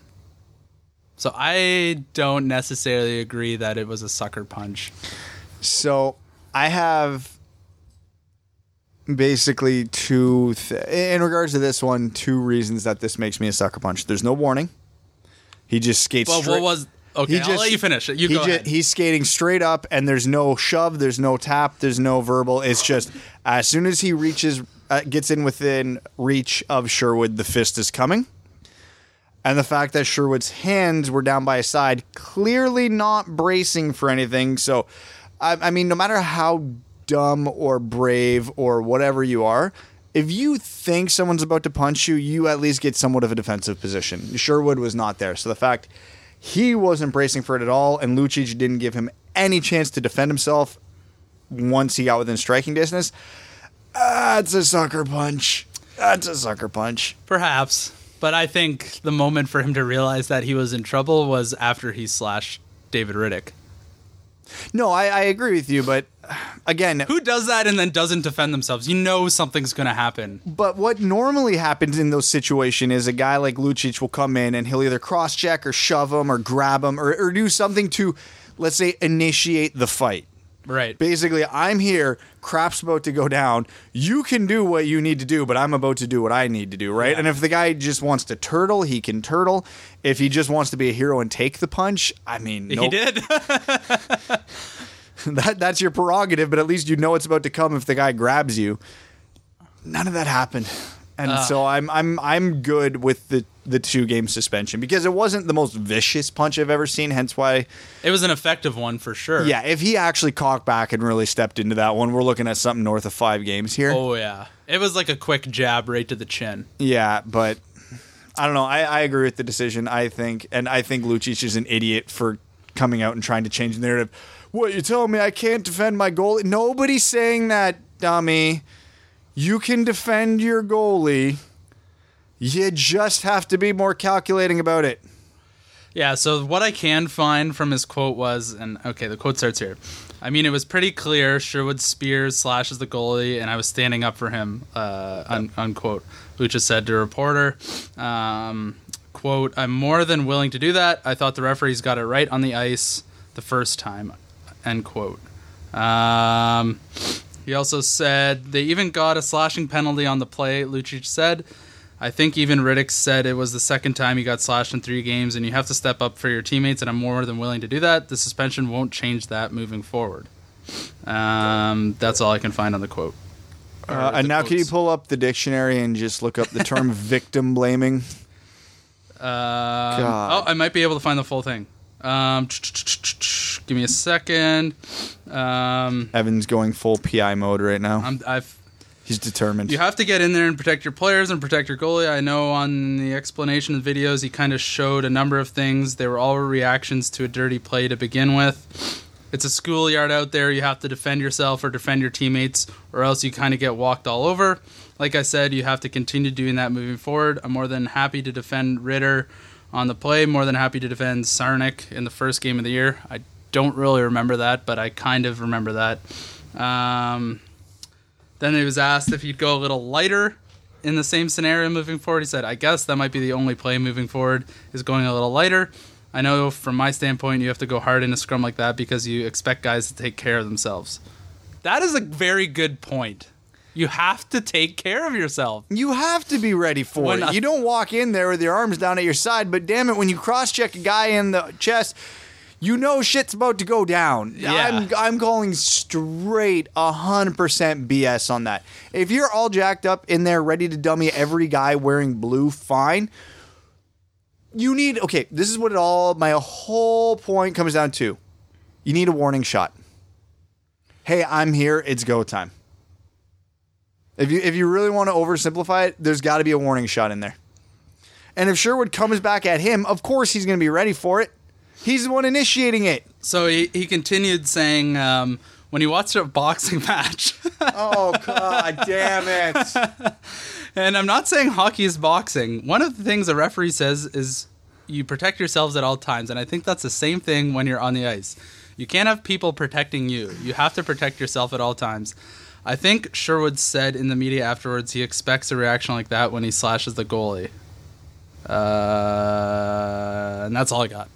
So I don't necessarily agree that it was a sucker punch. So I have basically two, th- in regards to this one, two reasons that this makes me a sucker punch. There's no warning. He just skates. Well, straight- what was okay? He I'll just- let you finish it. You go ju- ahead. He's skating straight up, and there's no shove, there's no tap, there's no verbal. It's just as soon as he reaches, uh, gets in within reach of Sherwood, the fist is coming. And the fact that Sherwood's hands were down by his side, clearly not bracing for anything. So, I, I mean, no matter how dumb or brave or whatever you are, if you think someone's about to punch you, you at least get somewhat of a defensive position. Sherwood was not there. So the fact he wasn't bracing for it at all, and Lucic didn't give him any chance to defend himself once he got within striking distance, that's a sucker punch. That's a sucker punch. Perhaps, but I think the moment for him to realize that he was in trouble was after he slashed David Rittich. No, I, I agree with you, but again, Who does that and then doesn't defend themselves? You know something's going to happen. But what normally happens in those situations is a guy like Lucic will come in and he'll either cross check or shove him or grab him or, or do something to, let's say, initiate the fight. Right. Basically, I'm here, crap's about to go down. You can do what you need to do, but I'm about to do what I need to do, right? Yeah. And if the guy just wants to turtle, he can turtle. If he just wants to be a hero and take the punch, I mean, He did. <laughs> that that's your prerogative, but at least you know it's about to come if the guy grabs you. None of that happened. And ah. so I'm I'm I'm good with the the two game suspension because it wasn't the most vicious punch I've ever seen, hence why it was an effective one for sure. yeah, if he actually cocked back and really stepped into that one, we're looking at something north of 5 games here. Oh yeah. It was like a quick jab right to the chin. Yeah, but I don't know. I, I agree with the decision. I think, and I think Lucic is an idiot for coming out and trying to change the narrative. What you telling me? I can't defend my goalie? Nobody's saying that, dummy. You can defend your goalie. You just have to be more calculating about it. Yeah, so what I can find from his quote was, and okay, the quote starts here. I mean, it was pretty clear Sherwood spears slashes the goalie, and I was standing up for him, uh, un- unquote. Lucic said to a reporter, um, quote, I'm more than willing to do that. I thought the referees got it right on the ice the first time, end quote. Um, he also said they even got a slashing penalty on the play, Lucic said. I think even Rittich said it was the second time he got slashed in three games, and you have to step up for your teammates, and I'm more than willing to do that. The suspension won't change that moving forward. Um, that's all I can find on the quote. Or Uh, and the now, can you pull up the dictionary and just look up the term <laughs> victim blaming? Um, oh, I might be able to find the full thing. Um, give me a second. Um, Evan's going full PI mode right now. I'm, I've He's determined. You have to get in there and protect your players and protect your goalie. I know on the explanation videos, he kind of showed a number of things. They were all reactions to a dirty play to begin with. It's a schoolyard out there. You have to defend yourself or defend your teammates, or else you kind of get walked all over. Like I said, you have to continue doing that moving forward. I'm more than happy to defend Rittich on the play, more than happy to defend Sarnik in the first game of the year. I don't really remember that, but I kind of remember that. Um, then he was asked if he'd go a little lighter in the same scenario moving forward. He said, I guess that might be the only play moving forward is going a little lighter. I know from my standpoint, you have to go hard in a scrum like that because you expect guys to take care of themselves. That is a very good point. You have to take care of yourself. You have to be ready for When it. I- you don't walk in there with your arms down at your side, but damn it, when you cross check a guy in the chest, you know shit's about to go down. Yeah. I'm, I'm calling straight 100% BS on that. If you're all jacked up in there ready to dummy every guy wearing blue, fine. You need, okay, this is what it all, my whole point comes down to. You need a warning shot. Hey, I'm here. It's go time. If you if you really want to oversimplify it, there's got to be a warning shot in there. And if Sherwood comes back at him, of course he's going to be ready for it. He's the one initiating it. So he, he continued saying, um, when he watched a boxing <laughs> match, Oh god, damn it! <laughs> And I'm not saying hockey is boxing. One of the things a referee says is you protect yourselves at all times, and I think that's the same thing when you're on the ice. You can't have people protecting you. You have to protect yourself at all times. I think Sherwood said in the media afterwards he expects a reaction like that when he slashes the goalie. Uh, and that's all I got.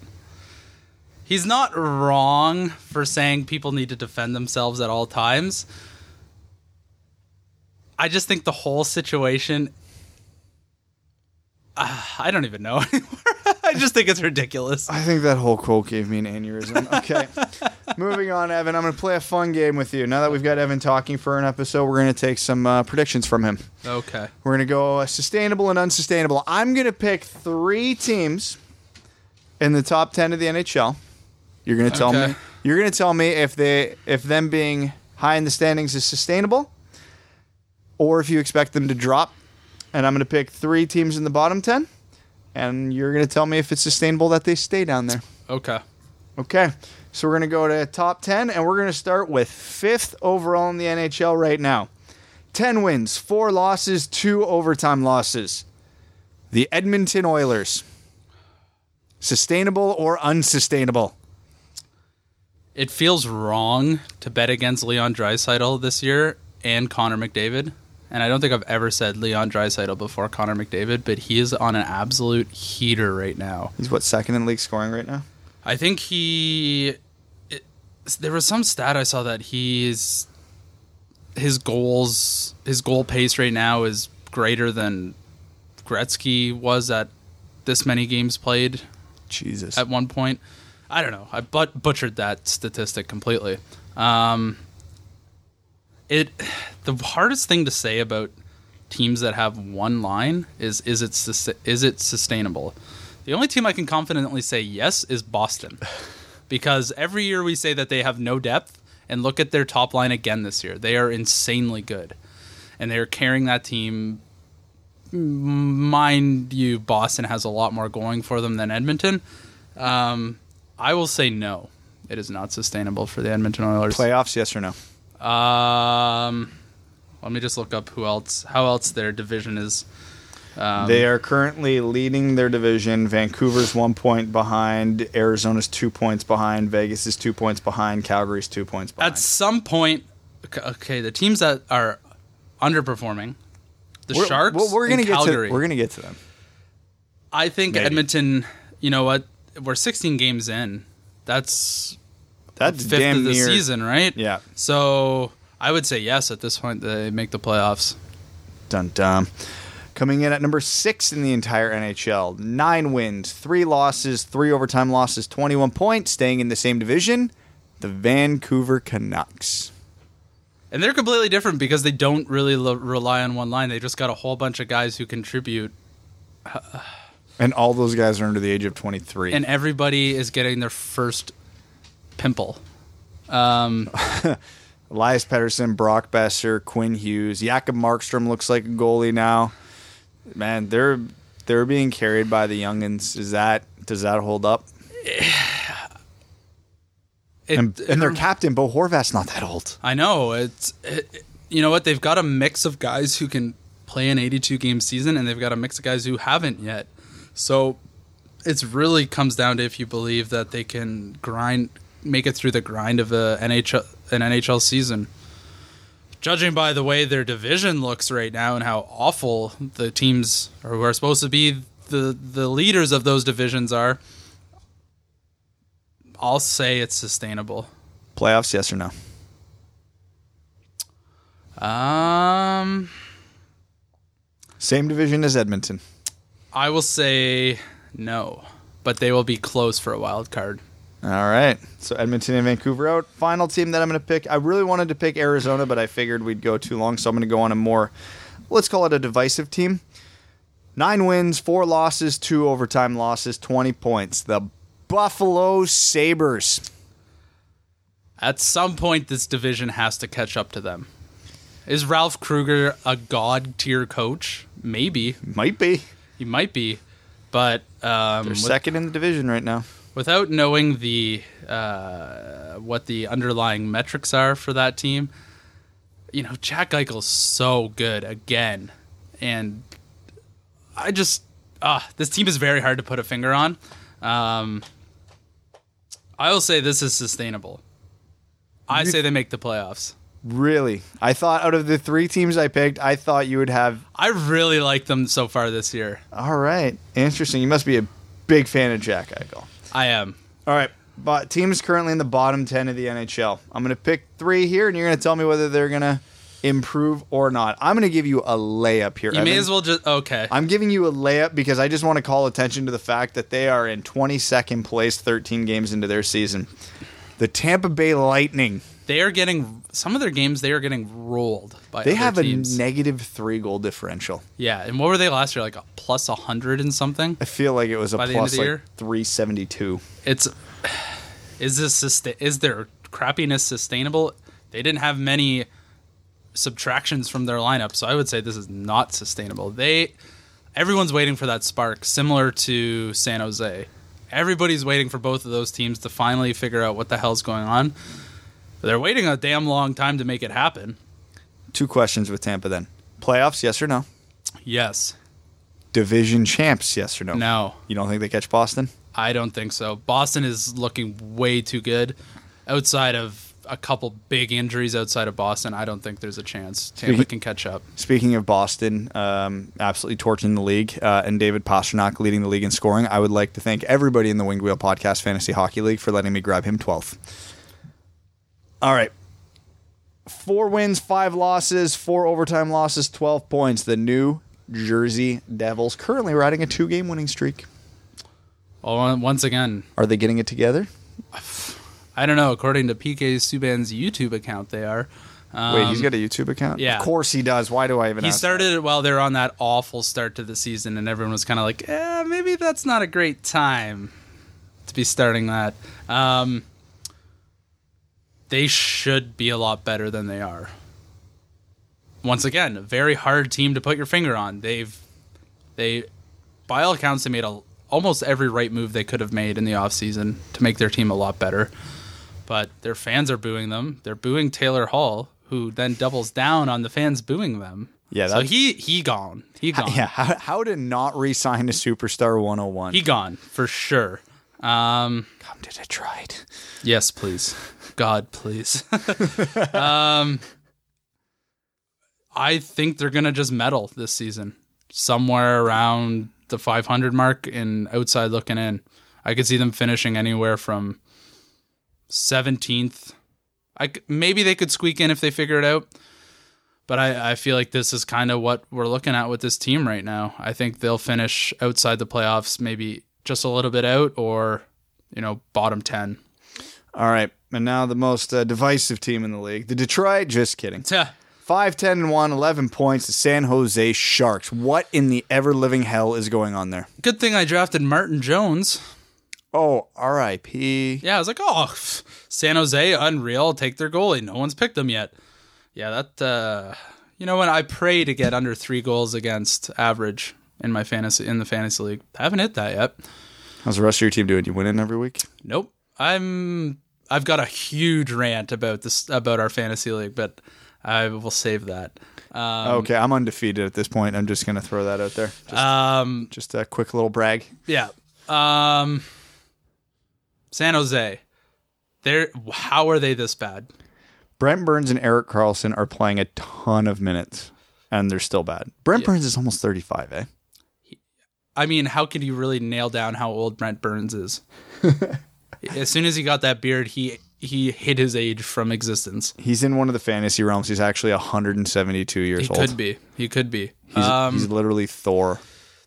He's not wrong for saying people need to defend themselves at all times. I just think the whole situation. Uh, I don't even know <laughs> anymore. I <laughs> just think it's ridiculous. I think that whole quote gave me an aneurysm. <laughs> Okay. Moving on, Evan. I'm going to play a fun game with you. Now that we've got Evan talking for an episode, we're going to take some uh, predictions from him. Okay. We're going to go uh, sustainable and unsustainable. I'm going to pick three teams in the top 10 of the NHL. You're going to tell Okay. me you're going to tell me if they if them being high in the standings is sustainable or if you expect them to drop. And I'm going to pick three teams in the bottom 10 and you're going to tell me if it's sustainable that they stay down there. Okay. Okay. So we're going to go to top 10, and we're going to start with fifth overall in the NHL right now. 10 wins, 4 losses, 2 overtime losses. The Edmonton Oilers. Sustainable or unsustainable? It feels wrong to bet against Leon Draisaitl this year and Connor McDavid. And I don't think I've ever said Leon Draisaitl before Connor McDavid, but he is on an absolute heater right now. He's what, second in league scoring right now? I think he. It, there was some stat I saw that he's his goals, his goal pace right now is greater than Gretzky was at this many games played Jesus. at one point. I don't know. I but butchered that statistic completely. Um, it the hardest thing to say about teams that have one line is is it is it sustainable? The only team I can confidently say yes is Boston, <laughs> because every year we say that they have no depth, and look at their top line again this year. They are insanely good, and they are carrying that team. Mind you, Boston has a lot more going for them than Edmonton. Um, I will say no. It is not sustainable for the Edmonton Oilers. Playoffs, yes or no? Um, let me just look up who else, how else their division is. Um, they are currently leading their division. Vancouver's one point behind. Arizona's two points behind. Vegas is two points behind. Calgary's two points behind. at some point, okay, the teams that are underperforming, the We're- Sharks, We're, we're gonna get to. We're gonna get to them. I think Maybe. Edmonton. You know what? We're 16 games in. That's That's fifth damn of the near. season, right? Yeah. So I would say yes at this point. They make the playoffs. Dun dun. Coming in at number six in the entire NHL. Nine wins, three losses, three overtime losses, 21 points, staying in the same division. The Vancouver Canucks. And they're completely different because they don't really lo- rely on one line. They just got a whole bunch of guys who contribute, <sighs> And all those guys are under the age of 23. and everybody is getting their first pimple. Um, <laughs> Elias Pettersson, Brock Boeser, Quinn Hughes, Jakob Markstrom looks like a goalie now. Man, they're they're being carried by the youngins. Is that does that hold up? <sighs> it, And, and their captain, Bo Horvat's not that old. I know it's it, you know what they've got a mix of guys who can play an 82 game season, and they've got a mix of guys who haven't yet. So it's really comes down to if you believe that they can grind, make it through the grind of a NHL an NHL season. Judging by the way their division looks right now and how awful the teams who are supposed to be the the leaders of those divisions are, I'll say it's sustainable. Playoffs, yes or no? Um, Same division as Edmonton. I will say no, but they will be close for a wild card. All right. So Edmonton and Vancouver out. Final team that I'm going to pick. I really wanted to pick Arizona, but I figured we'd go too long, so I'm going to go on a more, let's call it a divisive team. Nine wins, four losses, two overtime losses, 20 points. The Buffalo Sabres. At some point, this division has to catch up to them. Is Ralph Krueger a god tier coach? Maybe Might be. he might be, but um, They're second in the division right now. Without knowing the uh, what the underlying metrics are for that team, you know, Jack Eichel's so good again, and I just ah, this team is very hard to put a finger on. Um, I will say this is sustainable. I say they make the playoffs. Really? I thought out of the three teams I picked, I thought you would have. I really like them so far this year. All right. Interesting. You must be a big fan of Jack Eichel. I am. All right. But teams currently in the bottom 10 of the NHL. I'm going to pick three here, and you're going to tell me whether they're going to improve or not. I'm going to give you a layup here. You Evan. may as well just. Okay. I'm giving you a layup because I just want to call attention to the fact that they are in 22nd place 13 games into their season. The Tampa Bay Lightning. They are getting some of their games. They are getting rolled by. They have teams. a negative three goal differential. Yeah, and what were they last year? Like a plus hundred and something. I feel like it was a By the end of plus like 372. It's is this is their crappiness sustainable? They didn't have many subtractions from their lineup, so I would say this is not sustainable. They everyone's waiting for that spark, similar to San Jose. Everybody's waiting for both of those teams to finally figure out what the hell's going on. They're waiting a damn long time to make it happen. Two questions with Tampa then. Playoffs, yes or no? Yes. Division champs, yes or no? No. You don't think they catch Boston? I don't think so. Boston is looking way too good. Outside of a couple big injuries outside of Boston, I don't think there's a chance Tampa Speaking- can catch up. Speaking of Boston, um, absolutely torching the league, uh, and David Pastrnak leading the league in scoring, I would like to thank everybody in the Winged Wheel Podcast Fantasy Hockey League for letting me grab him 12th. All right. Four wins, five losses, four overtime losses, 12 points. The New Jersey Devils currently riding a two game winning streak. Well, once again, Are they getting it together? I don't know. According to PK Subban's YouTube account, they are. Um, Wait, he's got a YouTube account? yeah. Of course he does. Why do I even he started it while they're on that awful start to the season, and everyone was kind of like, eh, maybe that's not a great time to be starting that. Um, they should be a lot better than they are. Once again, a very hard team to put your finger on. They've, they, by all accounts, they made a, almost every right move they could have made in the offseason to make their team a lot better. But their fans are booing them. They're booing Taylor Hall, who then doubles down on the fans booing them. Yeah, so he he gone. He gone. Yeah, how, how to not re sign a Superstar 101. He gone for sure. Um, Come to Detroit. yes, please, God, please. <laughs> um, I think they're gonna just medal this season, somewhere around the 500 mark and outside looking in. I could see them finishing anywhere from 17th. I maybe they could squeak in if they figure it out. But I, I feel like this is kind of what we're looking at with this team right now. I think they'll finish outside the playoffs, maybe just a little bit out, or you know, bottom ten. All right. And now the most uh, divisive team in the league, the Detroit, just kidding. Tuh. 5 10 and 1, 11 points, the San Jose Sharks. What in the ever living hell is going on there? Good thing I drafted Martin Jones. Oh, RIP. Yeah, I was like, oh, pff, San Jose, unreal. Take their goalie. No one's picked them yet. Yeah, that. uh You know what? I pray to get under three goals against average in my fantasy in the fantasy league. I haven't hit that yet. How's the rest of your team doing? You win in every week? Nope. I'm. I've got a huge rant about this about our fantasy league, but I will save that. Um, okay, I'm undefeated at this point. I'm just going to throw that out there. Just, um just a quick little brag. Yeah. Um San Jose. They're how are they this bad? Brent Burns and Erik Karlsson are playing a ton of minutes, and they're still bad. Brent Burns is almost 35, eh? I mean, how could you really nail down how old Brent Burns is? <laughs> as soon as he got that beard, he he hid his age from existence. He's in one of the fantasy realms. He's actually 172 years He old. He could be. He could be. He's, um, he's literally Thor.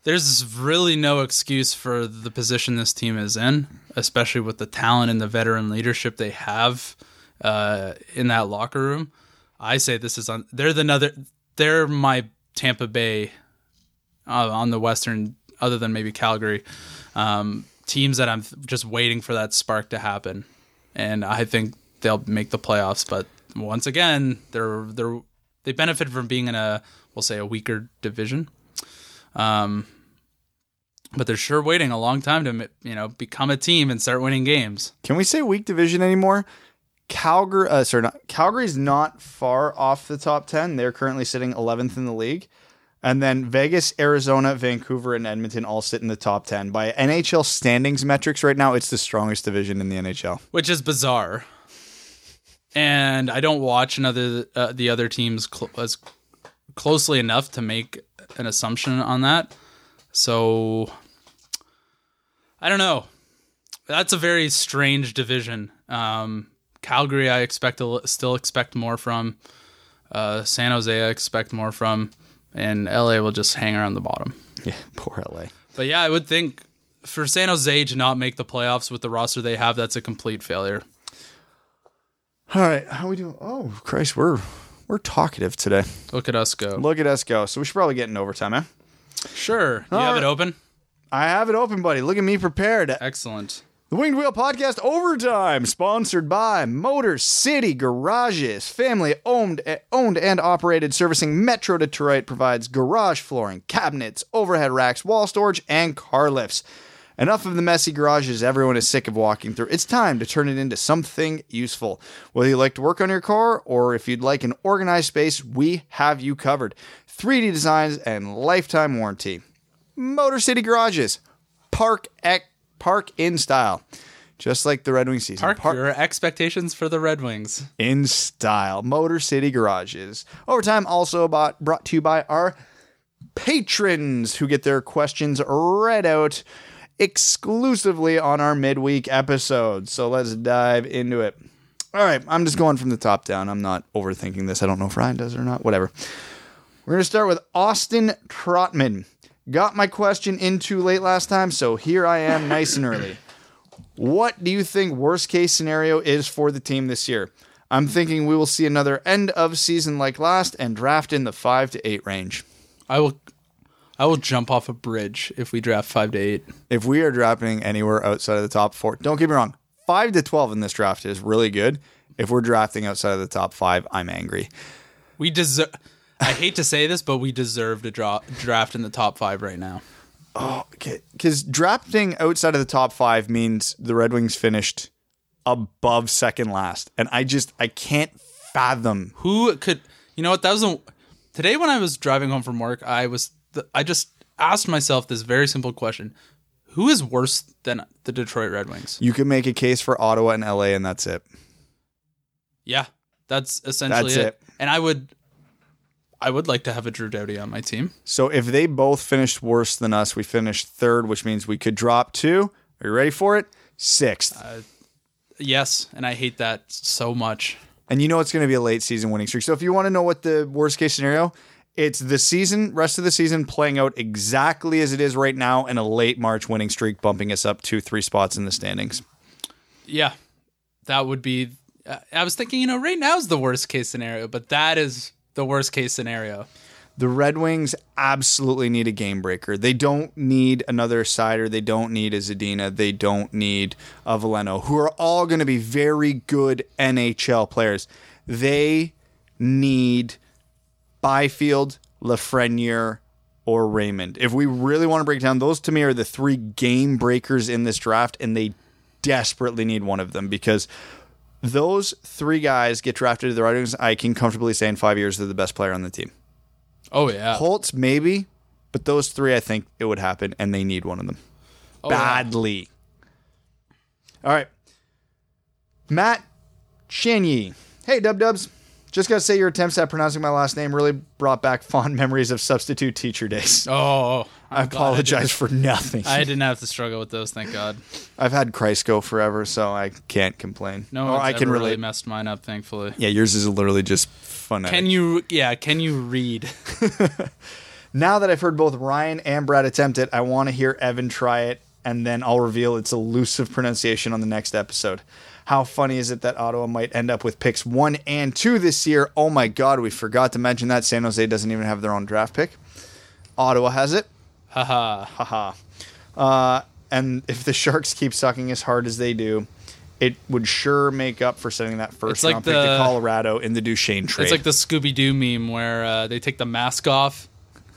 there's really no excuse for the position this team is in, especially with the talent and the veteran leadership they have uh, in that locker room. I say this is on. They're the another. They're my Tampa Bay uh, on the Western, other than maybe Calgary, um, teams that I'm just waiting for that spark to happen, and I think they'll make the playoffs. But once again, they're they're they benefit from being in a we'll say a weaker division. Um, but they're sure waiting a long time to you know become a team and start winning games. Can we say weak division anymore? Calgary, uh, sorry, not, Calgary's not far off the top 10. They're currently sitting 11th in the league. And then Vegas, Arizona, Vancouver, and Edmonton all sit in the top 10. By NHL standings metrics right now, it's the strongest division in the NHL. which is bizarre. and I don't watch another uh, the other teams cl- as closely enough to make an assumption on that. So I don't know. That's a very strange division. Um, Calgary, I expect to still expect more from. Uh, San Jose, I expect more from, and LA will just hang around the bottom. Yeah, <laughs> poor LA. But yeah, I would think for San Jose to not make the playoffs with the roster they have, that's a complete failure. All right, how we doing? Oh, Christ, we're we're talkative today. Look at us go. Look at us go. So we should probably get in overtime, eh? Sure. You All have right. it open? I have it open, buddy. Look at me prepared. Excellent. The Winged Wheel Podcast Overtime, sponsored by Motor City Garages, family owned, eh, owned and operated, servicing Metro Detroit, provides garage flooring, cabinets, overhead racks, wall storage, and car lifts. Enough of the messy garages everyone is sick of walking through. It's time to turn it into something useful. Whether you like to work on your car or if you'd like an organized space, we have you covered. 3D designs and lifetime warranty. Motor City Garages. Park ec- park in style. Just like the Red Wings season. Park your expectations for the Red Wings. in style. Motor City Garages. Overtime also bought, brought to you by our patrons who get their questions read out exclusively on our midweek episodes. So let's dive into it. All right, I'm just going from the top down. I'm not overthinking this. I don't know if Ryan does or not. Whatever. We're going to start with Austin Trotman. Got my question in too late last time, so here I am nice and early. What do you think worst case scenario is for the team this year? I'm thinking we will see another end of season like last and draft in the 5 to 8 range. I will I will jump off a bridge if we draft 5 to 8. If we are drafting anywhere outside of the top 4, don't get me wrong, 5 to 12 in this draft is really good. If we're drafting outside of the top 5, I'm angry. We deserve I hate to say this, but we deserve to draw, draft in the top 5 right now. Oh, okay. Because drafting outside of the top 5 means the Red Wings finished above second last. And I just, I can't fathom. Who could You know what? That was a, Today when I was driving home from work, I was I just asked myself this very simple question. Who is worse than the Detroit Red Wings? You can make a case for Ottawa and LA, and that's it. Yeah, that's essentially That's it. it. And I would, I would like to have a Drew Doughty on my team. So if they both finished worse than us, we finished third, which means we could drop two. Are you ready for it? Sixth. Yes, and I hate that so much. and you know it's going to be a late season winning streak. So if you want to know what the worst case scenario, it's the season, rest of the season playing out exactly as it is right now, and a late March winning streak bumping us up two, three spots in the standings. Yeah, that would be. Uh, I was thinking, you know, right now is the worst case scenario, but that is the worst case scenario. The Red Wings absolutely need a game breaker. They don't need another Seider. They don't need a Zadina. They don't need a Veleno, who are all going to be very good NHL players. They need Byfield, Lafreniere, or Raymond. If we really want to break down, those to me are the three game breakers in this draft, and they desperately need one of them because those three guys get drafted to the Red Wings. I can comfortably say in five years they're the best player on the team. Oh yeah, Holtz, maybe, but those three, I think it would happen, and they need one of them Oh, yeah. badly. All right, Matt Cheney. Hey, Dub Dubs. Just gotta say, your attempts at pronouncing my last name really brought back fond <laughs> memories of substitute teacher days. Oh, I I'm glad apologize for nothing. I didn't have to struggle with those, thank God. I've had Kreisco forever, so I can't complain. No Or I can really relate. messed mine up, thankfully. yeah, yours is literally just phonetic. Can you? Yeah, can you read? <laughs> <laughs> Now that I've heard both Ryan and Brad attempt it, I want to hear Evan try it, and then I'll reveal its elusive pronunciation on the next episode. How funny is it that Ottawa might end up with picks one and two this year? Oh my God, we forgot to mention that San Jose doesn't even have their own draft pick. Ottawa has it. Haha. Haha. Uh, and if the Sharks keep sucking as hard as they do, it would sure make up for sending that first It's like round pick to the- Colorado in the Duchene trade. It's like the Scooby Doo meme where uh, they take the mask off,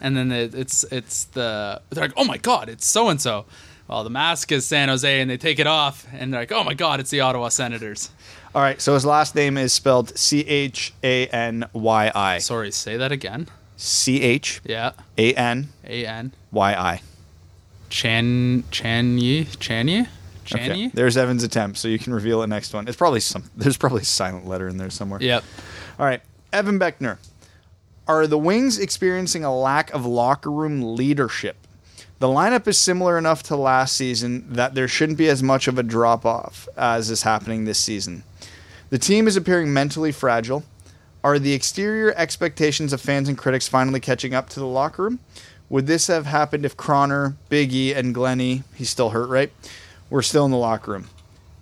and then it, it's it's the they're like, oh my god, it's so and so. Well, the mask is San Jose, and they take it off, and they're like, oh my god, it's the Ottawa Senators. All right, so his last name is spelled C H A N Y I. Sorry, say that again. C H Yeah, A N A N Y I. Chan Chanye Chanye Chanyi. Okay. There's Evan's attempt, so you can reveal it next one. It's probably some. There's probably a silent letter in there somewhere. Yep. All right, Evan Beckner. Are the Wings experiencing a lack of locker room leadership? The lineup is similar enough to last season that there shouldn't be as much of a drop off as is happening this season. The team is appearing mentally fragile. Are the exterior expectations of fans and critics finally catching up to the locker room? Would this have happened if Croner, Biggie, and Glennie, he's still hurt, right, were still in the locker room?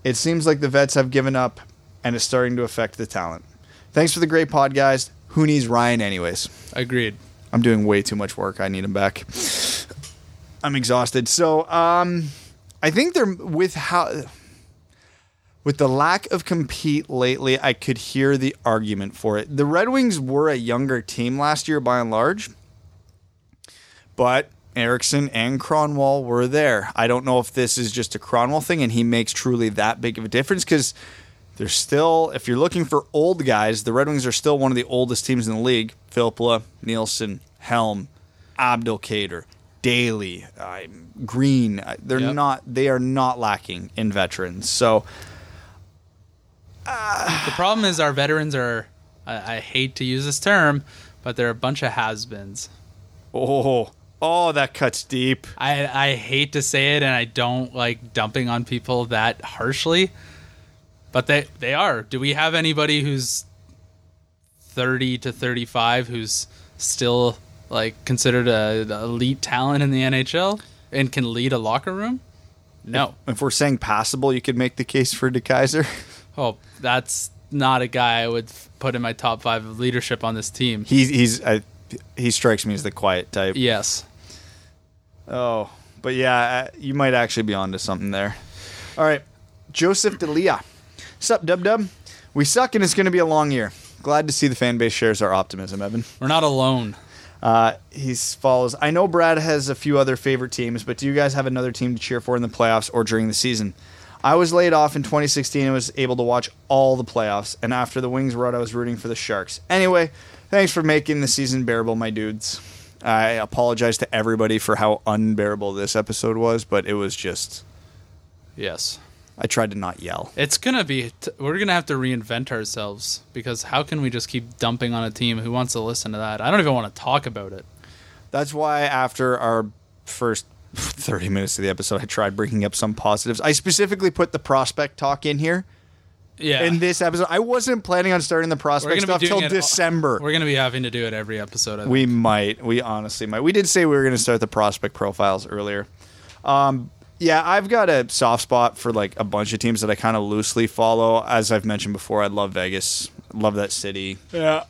It seems like the vets have given up and it's starting to affect the talent. Thanks for the great pod, guys. Who needs Ryan, anyways? Agreed. I'm doing way too much work. I need him back. I'm exhausted. So, um, I think they're with how with the lack of compete lately, I could hear the argument for it. The Red Wings were a younger team last year by and large, but Ericsson and Kronwall were there. I don't know if this is just a Kronwall thing and he makes truly that big of a difference because they're still, if you're looking for old guys, the Red Wings are still one of the oldest teams in the league. Filppula, Nielsen, Helm, Abdelkader, Daley, uh, Green. They're yep. not. They are not lacking in veterans. So uh, the problem is our veterans are. I, I, hate to use this term, but they're a bunch of has-beens. Oh, oh, that cuts deep. I I hate to say it, and I don't like dumping on people that harshly, but they they are. Do we have anybody who's thirty to thirty-five who's still like considered a, a elite talent in the NHL and can lead a locker room? No. If, if we're saying passable, you could make the case for DeKeyser. <laughs> Oh, that's not a guy I would put in my top five of leadership on this team. He's he's I, he strikes me as the quiet type. Yes. Oh, but yeah, you might actually be onto something there. All right, Joseph Delia. Sup, Dub Dub? We suck, and it's going to be a long year. Glad to see the fan base shares our optimism, Evan. We're not alone. Uh, he follows. I know Brad has a few other favorite teams, but do you guys have another team to cheer for in the playoffs or during the season? I was laid off in 2016 and was able to watch all the playoffs. And after the Wings run, I was rooting for the Sharks. Anyway, thanks for making the season bearable, my dudes. I apologize to everybody for how unbearable this episode was, but it was just. Yes. I tried to not yell. It's gonna be. T- we're gonna have to reinvent ourselves because how can we just keep dumping on a team who wants to listen to that? I don't even want to talk about it. That's why after our first 30 minutes of the episode, I tried bringing up some positives. I specifically put the prospect talk in here. Yeah. In this episode, I wasn't planning on starting the prospect stuff till December. We're going to be having to do it every episode. We might. We honestly might. We did say we were going to start the prospect profiles earlier. Um, yeah, I've got a soft spot for like a bunch of teams that I kind of loosely follow. As I've mentioned before, I love Vegas. Love that city. Yeah.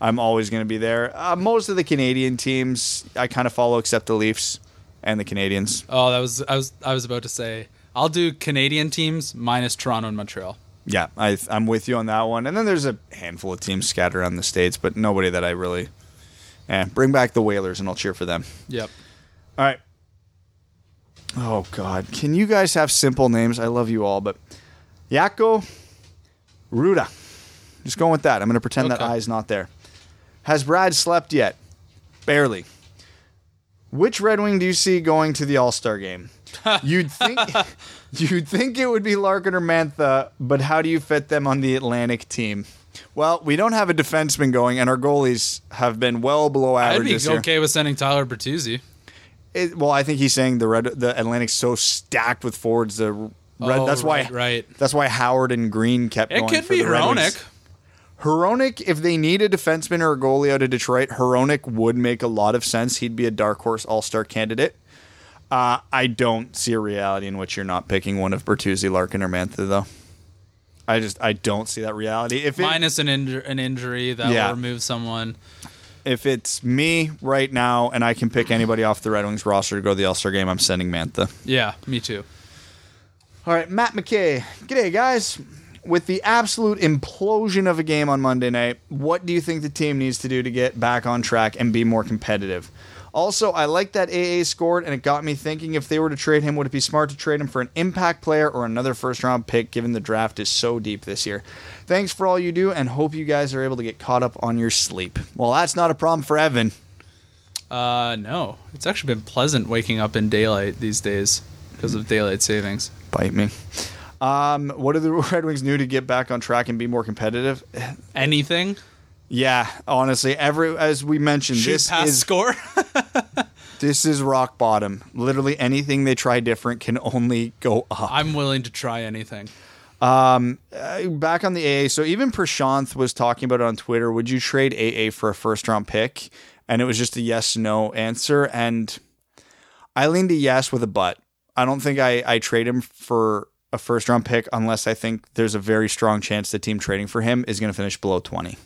I'm always going to be there. Uh, most of the Canadian teams I kind of follow, except the Leafs and the Canadiens. Oh, that was I was I was about to say I'll do Canadian teams minus Toronto and Montreal. Yeah, I, I'm with you on that one. And then there's a handful of teams scattered around the states, but nobody that I really. Eh, bring back the Whalers and I'll cheer for them. Yep. All right. Oh God, can you guys have simple names? I love you all, but Yako Ruda. Just going with that. I'm going to pretend okay. that is not there. Has Brad slept yet? Barely. Which Red Wing do you see going to the All Star game? <laughs> You'd think <laughs> you'd think it would be Larkin or Mantha, but how do you fit them on the Atlantic team? Well, we don't have a defenseman going, and our goalies have been well below average. I'd be okay with sending Tyler Bertuzzi. It, well, I think he's saying the red, the Atlantic's so stacked with forwards. The red, oh, that's right, why right. That's why Howard and Green kept. It going could for be the Red Hronek, if they need a defenseman or a goalie out of Detroit, Hronek would make a lot of sense. He'd be a dark horse All Star candidate. Uh, I don't see a reality in which you're not picking one of Bertuzzi, Larkin, or Mantha, though. I just I don't see that reality. If it, minus an inju- an injury that yeah. will remove someone. If it's me right now and I can pick anybody off the Red Wings roster to go to the All Star game, I'm sending Mantha. Yeah, me too. All right, Matt McKay. G'day, guys with the absolute implosion of a game on Monday night, what do you think the team needs to do to get back on track and be more competitive? Also, I like that AA scored, and it got me thinking if they were to trade him, would it be smart to trade him for an impact player or another first round pick, given the draft is so deep this year? Thanks for all you do, and hope you guys are able to get caught up on your sleep. Well, that's not a problem for Evan. Uh, no. It's actually been pleasant waking up in daylight these days. because of daylight savings. Bite me. Um, what are the <laughs> Red Wings new to get back on track and be more competitive? <sighs> Anything? Yeah, honestly, every as we mentioned, Shoot this is score. <laughs> this is rock bottom. Literally anything they try different can <laughs> only go up. I'm willing to try anything. Um, uh, back on the AA, so even Prashanth was talking about it on Twitter. Would you trade AA for a first round pick? And it was just a yes no answer, and I leaned a yes with a but. I don't think I I trade him for a first round pick unless I think there's a very strong chance the team trading for him is going to finish below 20.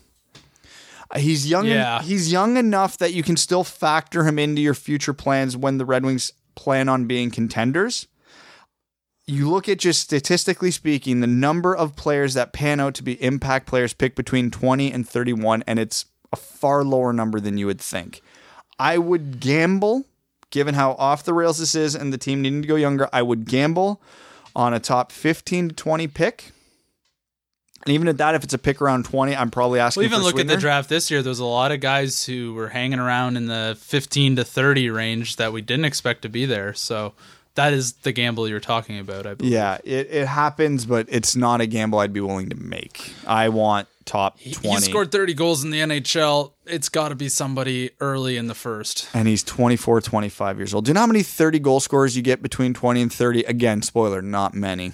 Uh, he's young. Yeah. he's young enough that you can still factor him into your future plans when the Red Wings plan on being contenders. You look at just statistically speaking, the number of players that pan out to be impact players pick between 20 and 31, and it's a far lower number than you would think. I would gamble, given how off the rails this is and the team needing to go younger, I would gamble on a top 15 to 20 pick. And even at that, if it's a pick around 20, I'm probably asking Well, even look at the draft this year. There's a lot of guys who were hanging around in the 15 to 30 range that we didn't expect to be there. So that is the gamble you're talking about. I believe. Yeah, it, it happens, but it's not a gamble I'd be willing to make. I want top 20. He scored 30 goals in the NHL. It's got to be somebody early in the first. and he's 24, 25 years old. Do you know how many 30 goal scorers you get between 20 and 30? Again, spoiler, not many.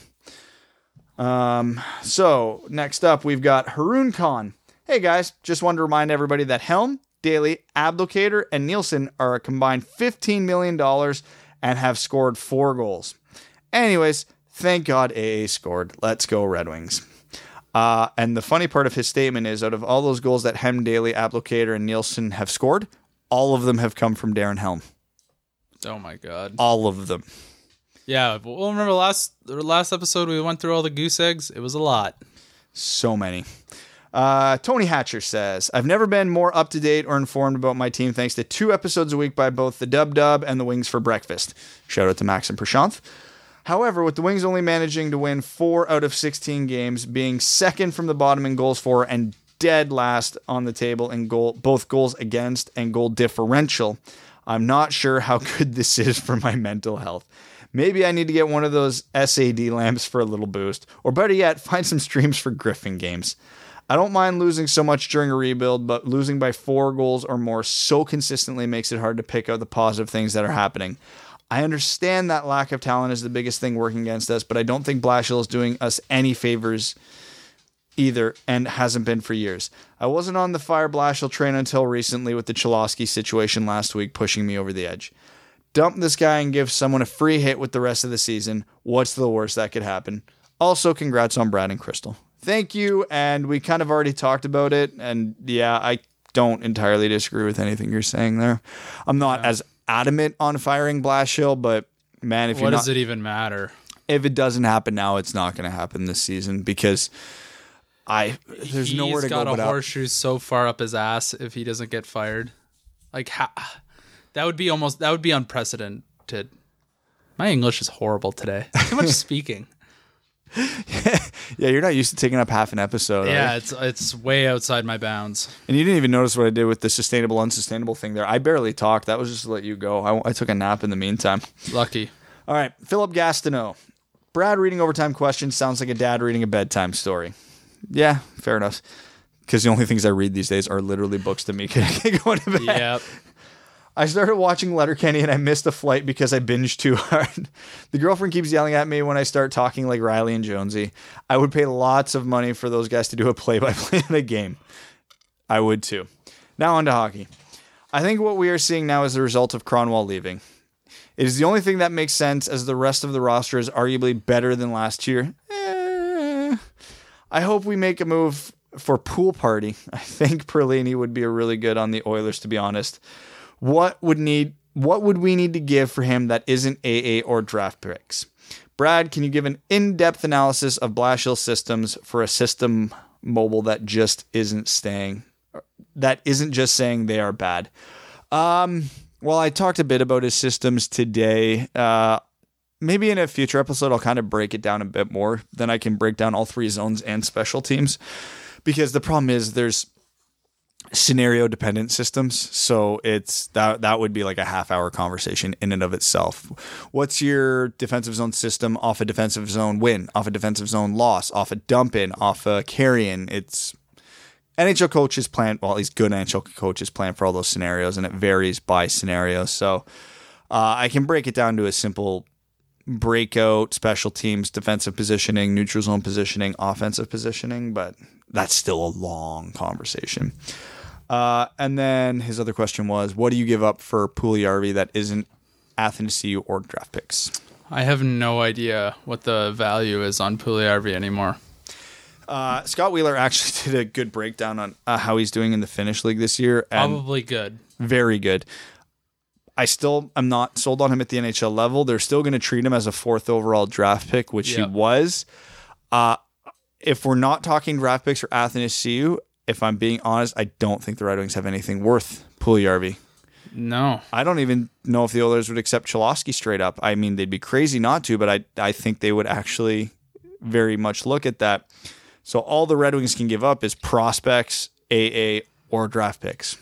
Um, so next up, we've got Haroon Khan. Hey guys, just wanted to remind everybody that Helm, Daley, Abdelkader, and Nielsen are a combined $15 million and have scored four goals. Anyways, thank God AA scored. Let's go, Red Wings. Uh, and the funny part of his statement is out of all those goals that Helm, Daley, Abdelkader, and Nielsen have scored, all of them have come from Darren Helm. Oh my god. All of them. Yeah. Well, remember last last episode we went through all the goose eggs. It was a lot. So many. Uh, Tony Hatcher says, I've never been more up to date or informed about my team thanks to two episodes a week by both the Dub Dub and the Wings for Breakfast. Shout out to Max and Prashanth. However, with the Wings only managing to win four out of 16 games, being second from the bottom in goals for, and dead last on the table in goal, both goals against and goal differential, I'm not sure how <laughs> good this is for my mental health. Maybe I need to get one of those SAD lamps for a little boost, or better yet, <laughs> find some streams for Griffin games. I don't mind losing so much during a rebuild, but losing by four goals or more so consistently makes it hard to pick out the positive things that are happening. I understand that lack of talent is the biggest thing working against us, but I don't think Blashill is doing us any favors either and hasn't been for years. I wasn't on the fire Blashill train until recently with the Cholowski situation last week pushing me over the edge. Dump this guy and give someone a free hit with the rest of the season. What's the worst that could happen? Also, congrats on Brad and Crystal. Thank you. And we kind of already talked about it. And yeah, I don't entirely disagree with anything you're saying there. I'm not as adamant on firing Blashill, but man, if What does not, it even matter? if it doesn't happen now, it's not going to happen this season because I there's He's nowhere to got go a but up. horseshoe so far up his ass if he doesn't get fired. Like ha- that would be almost that would be unprecedented. My English is horrible today. Too much <laughs> speaking. Yeah, you're not used to taking up half an episode. Yeah, it's it's way outside my bounds. and you didn't even notice what I did with the sustainable, unsustainable thing there. I barely talked. That was just to let you go. I, I took a nap in the meantime. Lucky. All right, Philip Gastineau. Brad reading overtime questions sounds like a dad reading a bedtime story. Yeah, fair enough. Because the only things I read these days are literally books to me <laughs> going to bed. Yep. I started watching Letterkenny and I missed a flight because I binged too hard. <laughs> the girlfriend keeps yelling at me when I start talking like Riley and Jonesy. I would pay lots of money for those guys to do a play by play in a game. I would too. Now on to hockey. I think what we are seeing now is the result of Kronwall leaving. It is the only thing that makes sense as the rest of the roster is arguably better than last year. Eh. I hope we make a move for pool party. <laughs> I think Perlini would be a really good on the Oilers, to be honest. What would need what would we need to give for him that isn't AA or draft picks? Brad, can you give an in-depth analysis of Blashill's systems for a system mobile that just isn't staying that isn't just saying they are bad? Um, well, I talked a bit about his systems today. Uh, maybe in a future episode, I'll kind of break it down a bit more. Then I can break down all three zones and special teams. Because the problem is, there's scenario dependent systems. So it's that that would be like a half hour conversation in and of itself. What's your defensive zone system off a defensive zone win, off a defensive zone loss, off a dump in, off a carry in? It's NHL coaches plan well, at least good NHL coaches plan for all those scenarios, and it varies by scenario. So uh, I can break it down to a simple breakout, special teams, defensive positioning, neutral zone positioning, offensive positioning, but that's still a long conversation. Uh, and then his other question was, what do you give up for Puljujarvi that isn't Athanasiu or draft picks? I have no idea what the value is on Puljujarvi anymore. Uh, Scott Wheeler <laughs> actually did a good breakdown on uh, how he's doing in the Finnish league this year. Probably good. Very good. I still am not sold on him at the NHL level. They're still going to treat him as a fourth overall draft pick, which yep. he was. Uh, if we're not talking draft picks for Athanasiu, if I'm being honest, I don't think the Red Wings have anything worth Puljujarvi. No. I don't even know if the Oilers would accept Cholowski straight up. I mean, they'd be crazy not to, but I, I think they would actually very much look at that. So all the Red Wings can give up is prospects, AA, or draft picks.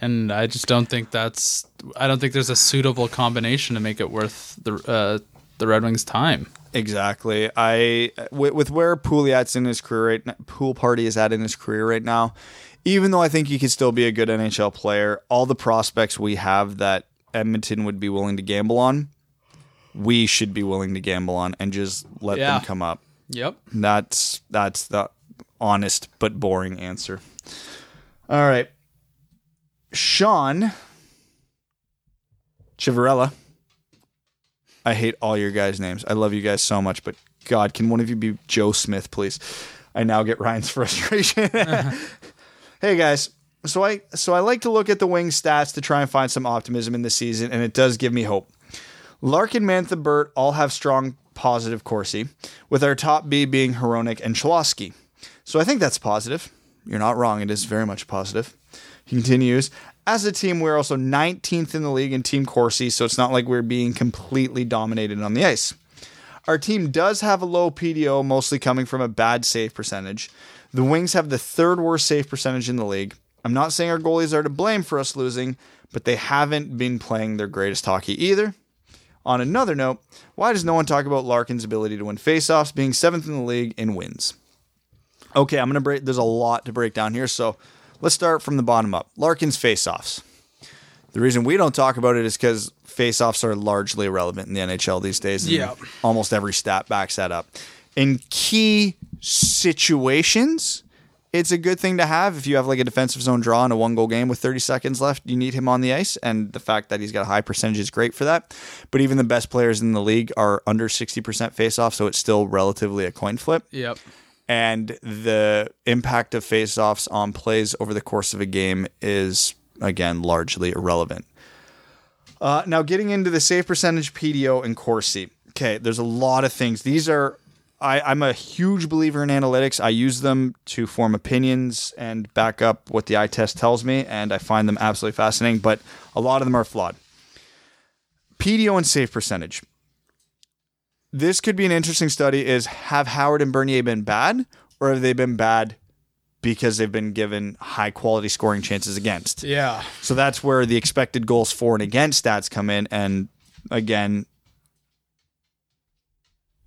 And I just don't think that's. I don't think there's a suitable combination to make it worth the uh, the Red Wings' time. Exactly. I with, with where Pouliot's in his career right now, Pool Party is at in his career right now. Even though I think he could still be a good NHL player, all the prospects we have that Edmonton would be willing to gamble on, we should be willing to gamble on and just let yeah. them come up. Yep. That's that's the honest but boring answer. All right. Sean Chivarella I hate all your guys' names. I love you guys so much, but God, can one of you be Joe Smith, please? I now get Ryan's <laughs> frustration. <laughs> hey guys, so I so I like to look at the wing stats to try and find some optimism in the season, and it does give me hope. Larkin, Mantha, Burt all have strong positive Corsi, with our top B being Hronek and Cholowski. So I think that's positive. You're not wrong. It is very much positive. He continues. As a team, we're also 19th in the league in team Corsi, so it's not like we're being completely dominated on the ice. Our team does have a low PDO, mostly coming from a bad save percentage. The Wings have the third worst save percentage in the league. I'm not saying our goalies are to blame for us losing, but they haven't been playing their greatest hockey either. On another note, why does no one talk about Larkin's ability to win faceoffs, being seventh in the league in wins? Okay, I'm gonna break. There's a lot to break down here, so Let's start from the bottom up. Larkin's faceoffs. The reason we don't talk about it is because faceoffs are largely irrelevant in the NHL these days. Yeah. Almost every stat backs that up. In key situations, it's a good thing to have if you have like a defensive zone draw in a one goal game with 30 seconds left. You need him on the ice, and the fact that he's got a high percentage is great for that. But even the best players in the league are under 60% faceoff, so it's still relatively a coin flip. Yep and the impact of faceoffs on plays over the course of a game is again largely irrelevant. Uh, now, getting into the save percentage, PDO, and Corsi. Okay, there's a lot of things. These are I, I'm a huge believer in analytics. I use them to form opinions and back up what the eye test tells me, and I find them absolutely fascinating. But a lot of them are flawed. PDO and save percentage this could be an interesting study is have Howard and Bernier been bad or have they been bad because they've been given high quality scoring chances against? Yeah. So that's where the expected goals for and against stats come in and again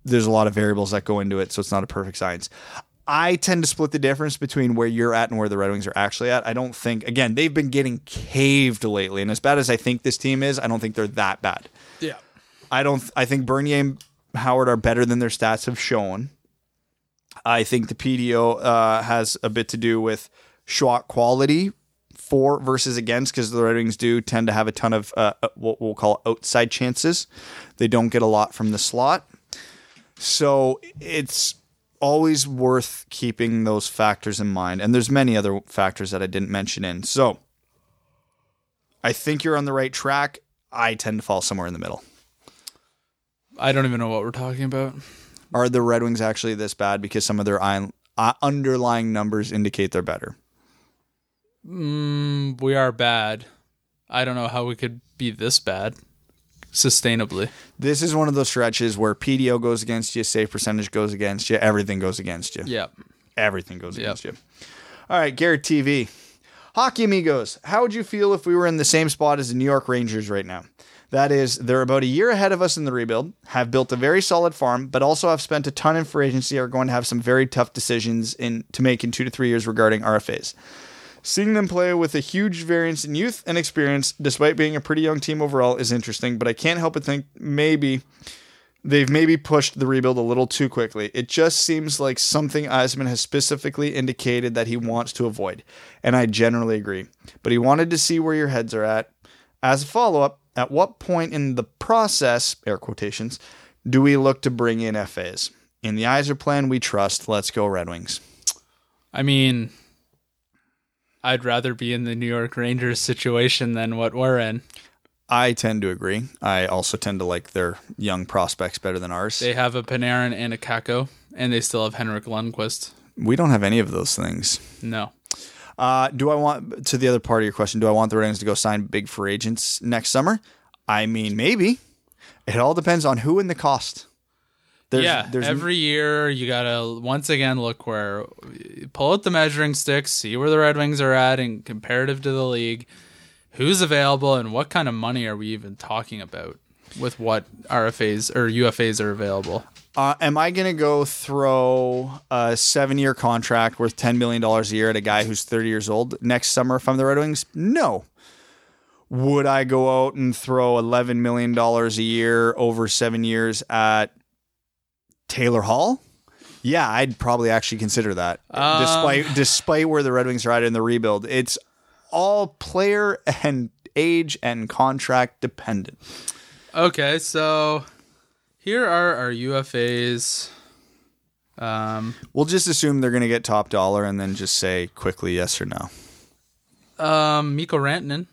there's a lot of variables that go into it so it's not a perfect science. I tend to split the difference between where you're at and where the Red Wings are actually at. I don't think again, they've been getting caved lately and as bad as I think this team is, I don't think they're that bad. Yeah. I don't I think Bernier Howard are better than their stats have shown. I think the PDO uh, has a bit to do with shot quality for versus against because the Red Wings do tend to have a ton of uh, uh, what we'll call outside chances. They don't get a lot from the slot. So it's always worth keeping those factors in mind. And there's many other factors that I didn't mention in. So I think you're on the right track. I tend to fall somewhere in the middle. I don't even know what we're talking about. Are the Red Wings actually this bad because some of their uh, underlying numbers indicate they're better? Mm, we are bad. I don't know how we could be this bad sustainably. This is one of those stretches where PDO goes against you, save percentage goes against you, everything goes against you. Yep. Everything goes against you. All right, Garrett TV. Hockey amigos, how would you feel if we were in the same spot as the New York Rangers right now? That is, they're about a year ahead of us in the rebuild, have built a very solid farm, but also have spent a ton in free agency, are going to have some very tough decisions in to make in two to three years regarding RFAs. Seeing them play with a huge variance in youth and experience, despite being a pretty young team overall, is interesting, but I can't help but think maybe they've maybe pushed the rebuild a little too quickly. It just seems like something Yzerman has specifically indicated that he wants to avoid, and I generally agree. But he wanted to see where your heads are at. As a follow up, at what point in the process, air quotations, do we look to bring in FAs? In the Yzer plan, we trust. Let's go, Red Wings. I mean, I'd rather be in the New York Rangers situation than what we're in. I tend to agree. I also tend to like their young prospects better than ours. They have a Panarin and a Kakko, and they still have Henrik Lundqvist. We don't have any of those things. No. Uh, do I want to the other part of your question? Do I want the Red Wings to go sign big free agents next summer? I mean, maybe. It all depends on who and the cost. There's, yeah, there's every year you gotta once again look where pull out the measuring sticks, see where the Red Wings are at in comparative to the league, who's available, and what kind of money are we even talking about with what RFAs or UFAs are available. Uh, am I going to go throw a seven year contract worth $10 million a year at a guy who's 30 years old next summer if I'm the Red Wings? No. Would I go out and throw $11 million a year over seven years at Taylor Hall? Yeah, I'd probably actually consider that. Um, despite despite where the Red Wings are at in the rebuild, it's all player and age and contract dependent. Okay, so here are our UFAs. Um, we'll just assume they're going to get top dollar and then just say quickly yes or no. Um, Mikko Rantanen.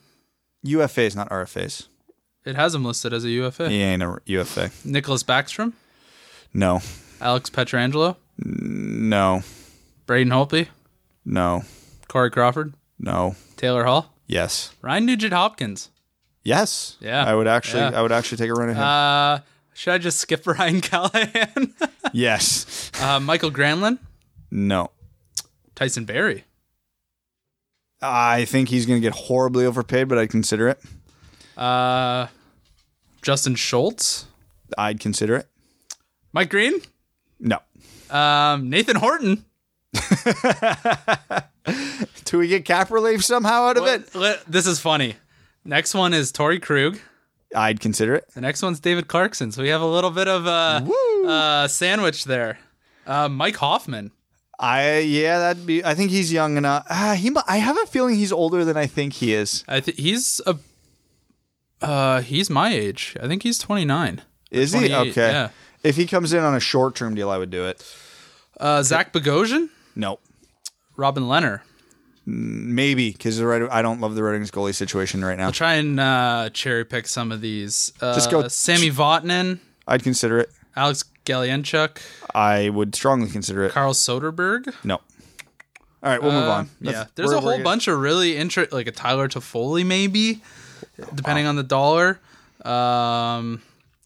UFAs, not RFAs. It has him listed as a UFA. He ain't a UFA. Nicholas Backstrom. No. Alex Pietrangelo. No. Braden Holtby. No. Corey Crawford. No. Taylor Hall. Yes. Ryan Nugent Hopkins. Yes. Yeah. I would actually. Yeah. I would actually take a run at him. Uh, should I just skip <laughs> Ryan Callahan? yes. Uh, Mikael Granlund. No. Tyson Barrie. I think he's going to get horribly overpaid, but I'd consider it. Uh, Justin Schultz. I'd consider it. Mike Green. No. Um, Nathan Horton. <laughs> Do we get cap relief somehow out of it? This is funny. Next one is Torey Krug. I'd consider it. The next one's David Clarkson. So we have a little bit of a uh, sandwich there. Uh, Mike Hoffman. I yeah, that'd be. I think he's young enough. Uh, he. I have a feeling he's older than I think he is. I think he's a. Uh, he's my age. I think he's twenty nine. Is he okay? Yeah. If he comes in on a short term deal, I would do it. Uh, Zach Bogosian. No. Robin Lehner. Maybe because I don't love the Red Wings goalie situation right now. I'll try and uh, cherry pick some of these. Uh, Just go Sami Vatanen. I'd consider it. Alex Galchenyuk. I would strongly consider it. Carl Soderberg. No. All right, we'll move uh, on. That's, yeah, there's a whole bunch of really interesting, like a Tyler Toffoli, maybe, depending on the dollar. Um,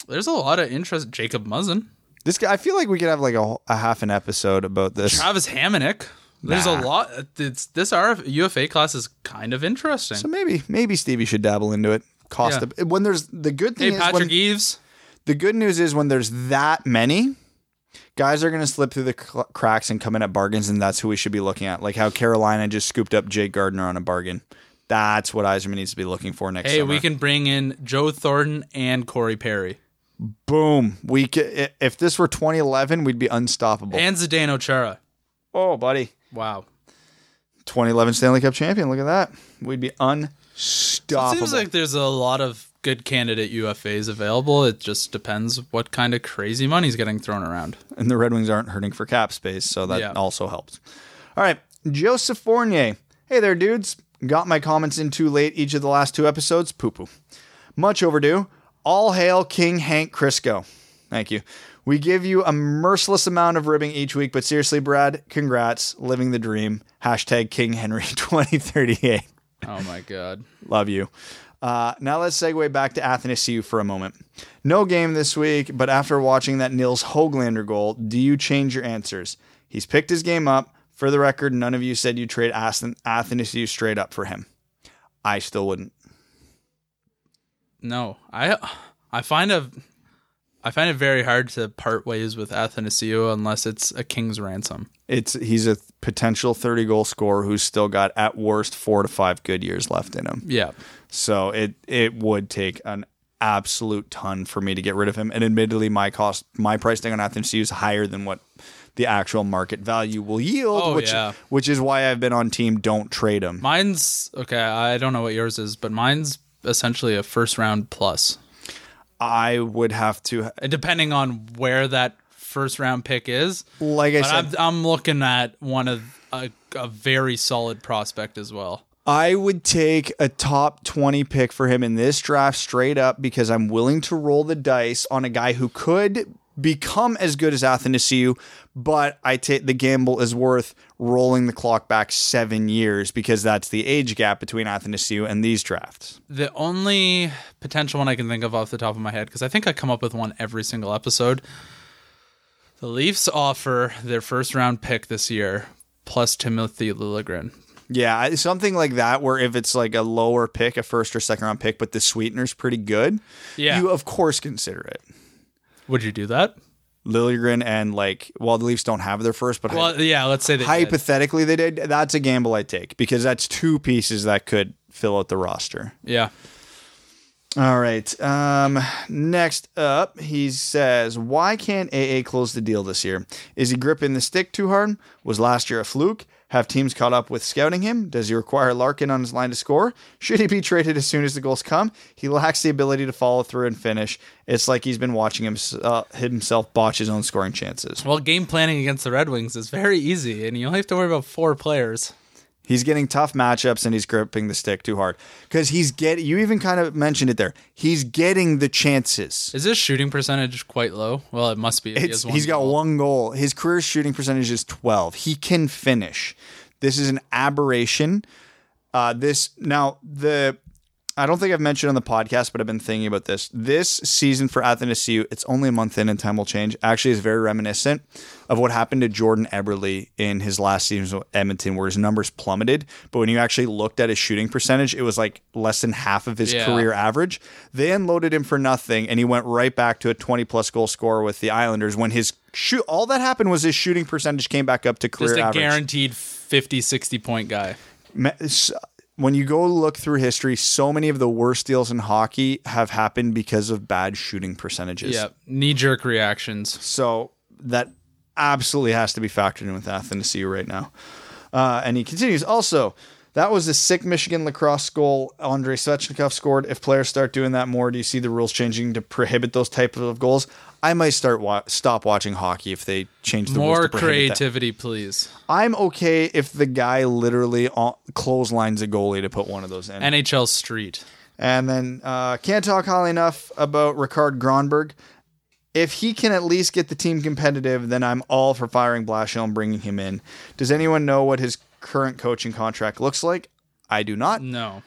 there's a lot of interest. Jacob Muzzin. This guy, I feel like we could have like a, a half an episode about this. Travis Hamonic. There's nah. a lot. It's this RF, UFA class is kind of interesting. So maybe maybe Stevie should dabble into it. Cost yeah. of, when there's the good thing. Hey, Patrick when, Eaves. The good news is when there's that many, guys are going to slip through the cl- cracks and come in at bargains, and that's who we should be looking at. Like how Carolina just scooped up Jake Gardiner on a bargain. That's what Yzerman needs to be looking for next. Hey, summer. we can bring in Joe Thornton and Corey Perry. Boom! We could, if this were 2011, we'd be unstoppable. And Zdeno Chara. Oh, buddy! Wow. 2011 Stanley Cup champion. Look at that. We'd be unstoppable. It seems like there's a lot of good candidate UFAs available. It just depends what kind of crazy money's getting thrown around. And the Red Wings aren't hurting for cap space, so that yeah. also helps. All right, Joseph Fournier. Hey there, dudes. Got my comments in too late each of the last two episodes. Poo poo. Much overdue. All hail King Hank Crisco. Thank you. We give you a merciless amount of ribbing each week, but seriously, Brad, congrats. Living the dream. Hashtag King Henry <laughs> 2038. Oh my God. Love you. Uh, now let's segue back to Athanasiu for a moment. No game this week, but after watching that Nils Hoglander goal, do you change your answers? He's picked his game up, For the record, none of you said you trade Athanasiu straight up for him. I still wouldn't. No, I I find a I find it very hard to part ways with Athanasiu unless it's a king's ransom. It's he's a potential 30 goal scorer who's still got at worst 4 to 5 good years left in him. Yeah. So it it would take an absolute ton for me to get rid of him and admittedly my cost my price tag on Athanasiu is higher than what the actual market value will yield, oh, which yeah. which is why I've been on team don't trade him. Mine's okay, I don't know what yours is, but mine's essentially a first round plus. I would have to, depending on where that first round pick is. Like I but said, I'm, I'm, looking at one of a, a very solid prospect as well. I would take a top 20 pick for him in this draft straight up because I'm willing to roll the dice on a guy who could become as good as Athanasiu, but I take the gamble is worth rolling the clock back seven years because that's the age gap between Athanasiu and these drafts. The only potential one I can think of off the top of my head, because I think I come up with one every single episode. The Leafs offer their first round pick this year plus Timothy Liljegren. Yeah, something like that, where if it's like a lower pick, a first or second round pick, but the sweetener's pretty good, yeah. you of course consider it. Would you do that? Liljegren and like, well, the Leafs don't have their first, but well, yeah, let's say they hypothetically did. they did. That's a gamble I take because that's two pieces that could fill out the roster. Yeah. All right. Um, next up, he says, "Why can't AA close the deal this year? Is he gripping the stick too hard? Was last year a fluke? Have teams caught up with scouting him? Does he require Larkin on his line to score? Should he be traded as soon as the goals come? He lacks the ability to follow through and finish. It's like he's been watching him, uh, himself botch his own scoring chances. Well, game planning against the Red Wings is very easy, and you only have to worry about four players. He's getting tough matchups and he's gripping the stick too hard because he's getting. You even kind of mentioned it there. He's getting the chances. Is his shooting percentage quite low? Well, it must be. He has got one goal. His career shooting percentage is twelve. He can finish. This is an aberration. Uh, this now the I don't think I've mentioned on the podcast, but I've been thinking about this. This season for Athanasiu, it's only a month in and time will change, actually is very reminiscent of what happened to Jordan Eberle in his last season with Edmonton, where his numbers plummeted. But when you actually looked at his shooting percentage, it was like less than half of his yeah. career average. They unloaded him for nothing, and he went right back to a 20 plus goal scorer with the Islanders when his shoot all that happened was his shooting percentage came back up to career Just a average. guaranteed 50, 60 point guy when you go look through history, so many of the worst deals in hockey have happened because of bad shooting percentages. Yeah, knee jerk reactions. So that absolutely has to be factored in with Athanasiu right now. Uh, and he continues. Also, that was a sick Michigan lacrosse goal Andrei Svechnikov scored. If players start doing that more, do you see the rules changing to prohibit those type of goals? I might start wa- stop watching hockey if they change the more rules. More creativity, please. I'm okay if the guy literally clotheslines a goalie to put one of those in. NHL Street. And then uh, can't talk highly enough about Rikard Grönborg. If he can at least get the team competitive, then I'm all for firing Blashill and bringing him in. Does anyone know what his current coaching contract looks like? I do not. No.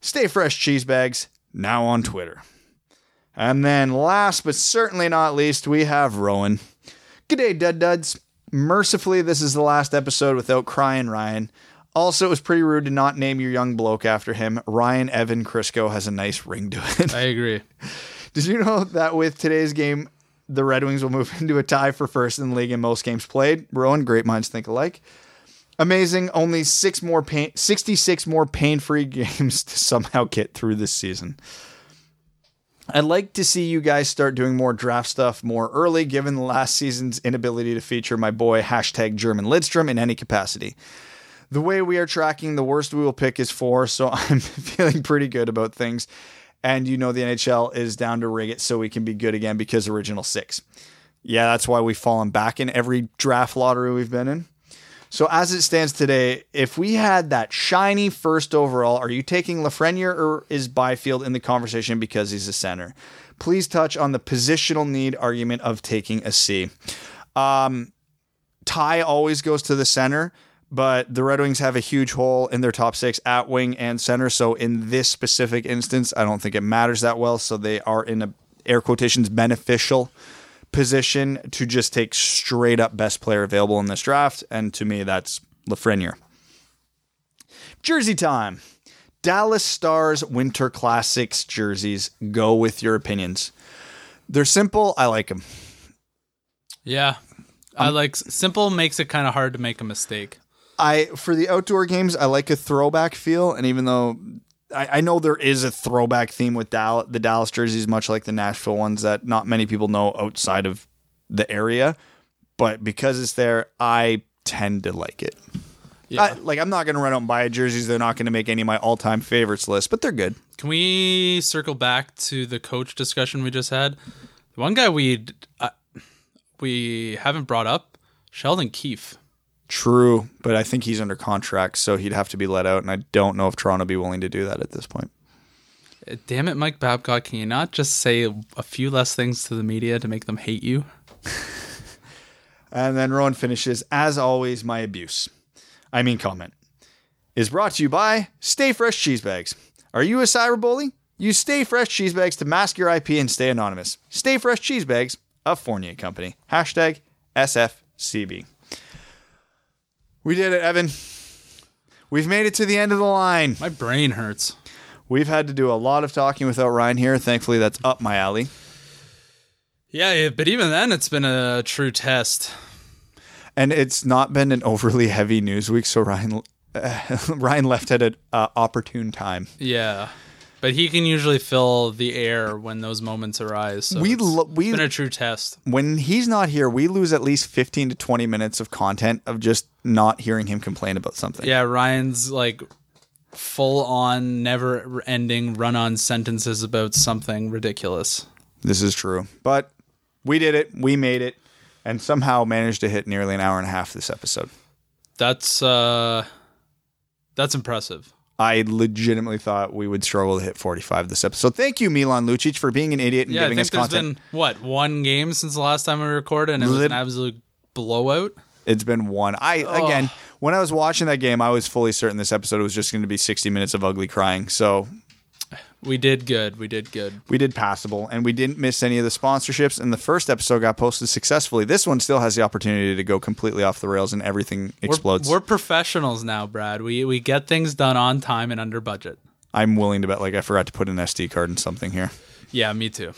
Stay fresh, cheese bags. Now on Twitter. And then last but certainly not least, we have Rowan. G'day, Dud Duds. Mercifully, this is the last episode without crying Ryan. Also, it was pretty rude to not name your young bloke after him. Ryan Evan Crisco has a nice ring to it. I agree. <laughs> Did you know that with today's game, the Red Wings will move <laughs> into a tie for first in the league in most games played? Rowan, great minds think alike. Amazing. Only six more pain, 66 more pain-free <laughs> games to somehow get through this season. I'd like to see you guys start doing more draft stuff more early, given the last season's inability to feature my boy hashtag German Lidstrom in any capacity. The way we are tracking, the worst we will pick is four, so <laughs> I'm feeling pretty good about things. And you know the NHL is down to rig it so we can be good again because original six. Yeah, that's why we've fallen back in every draft lottery we've been in. So as it stands today, if we had that shiny first overall, are you taking Lafreniere or is Byfield in the conversation because he's a center? Please touch on the positional need argument of taking a C. Um, Tie always goes to the center, but the Red Wings have a huge hole in their top six at wing and center. So in this specific instance, I don't think it matters that well. So they are in a air quotations beneficial position to just take straight up best player available in this draft. And to me, that's Lafreniere. Jersey time. Dallas Stars Winter Classics jerseys. Go with your opinions. They're simple. I like them. Yeah. I like simple makes it kind of hard to make a mistake. I for the outdoor games, I like a throwback feel, and even though I, I know there is a throwback theme with Dallas, the Dallas jerseys, much like the Nashville ones that not many people know outside of the area, but because it's there, I tend to like it. Yeah. I, like I'm not going to run out and buy jerseys. They're not going to make any of my all-time favorites list, but they're good. Can we circle back to the coach discussion we just had? The one guy we uh, we haven't brought up, Sheldon Keefe. True, but I think he's under contract, so he'd have to be let out, and I don't know if Toronto would be willing to do that at this point. Uh, damn it, Mike Babcock! Can you not just say a few less things to the media to make them hate you? <laughs> and then Rowan finishes, as always, my abuse. I mean, comment is brought to you by Stay Fresh Cheese Bags. Are you a cyberbully? Use Stay Fresh Cheese Bags to mask your IP and stay anonymous. Stay Fresh Cheese Bags, a Fournier company. Hashtag SFCB. We did it, Evan. We've made it to the end of the line. My brain hurts. We've had to do a lot of talking without Ryan here. Thankfully, that's up my alley. Yeah, but even then, it's been a true test. And it's not been an overly heavy news week, so Ryan uh, <laughs> Ryan left at an uh, opportune time. Yeah. But he can usually fill the air when those moments arise. So we lo- we been a true test. When he's not here, we lose at least fifteen to twenty minutes of content of just not hearing him complain about something. Yeah, Ryan's like full on, never ending run on sentences about something ridiculous. This is true, but we did it. We made it, and somehow managed to hit nearly an hour and a half this episode. That's uh, that's impressive. I legitimately thought we would struggle to hit 45 this episode. Thank you, Milan Lucic, for being an idiot and yeah, giving us content. Been, what one game since the last time we recorded, and it was Lit- an absolute blowout. It's been one. I oh. again, when I was watching that game, I was fully certain this episode was just going to be 60 minutes of ugly crying. So we did good. We did good. We did passable, and we didn't miss any of the sponsorships. And the first episode got posted successfully. This one still has the opportunity to go completely off the rails, and everything explodes. We're, we're professionals now, Brad. We we get things done on time and under budget. I'm willing to bet. Like I forgot to put an SD card in something here. Yeah, me too.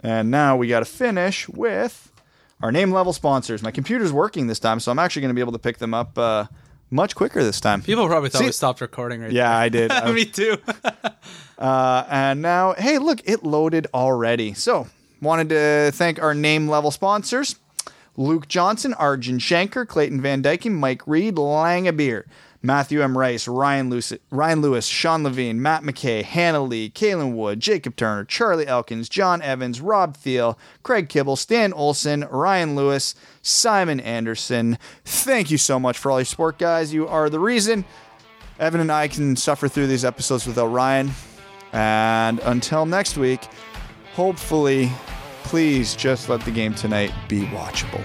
And now we got to finish with our name level sponsors. My computer's working this time, so I'm actually going to be able to pick them up. Uh, much quicker this time. People probably thought See, we stopped recording right Yeah, there. I did. <laughs> Me too. <laughs> uh, and now, hey, look, it loaded already. So, wanted to thank our name level sponsors Luke Johnson, Arjun Shanker, Clayton Van Dyken, Mike Reed, Langabeer. Matthew M. Rice, Ryan Lewis, Ryan Lewis, Sean Levine, Matt McKay, Hannah Lee, Kalen Wood, Jacob Turner, Charlie Elkins, John Evans, Rob Thiel, Craig Kibble, Stan Olson, Ryan Lewis, Simon Anderson. Thank you so much for all your support, guys. You are the reason Evan and I can suffer through these episodes without Ryan. And until next week, hopefully, please just let the game tonight be watchable.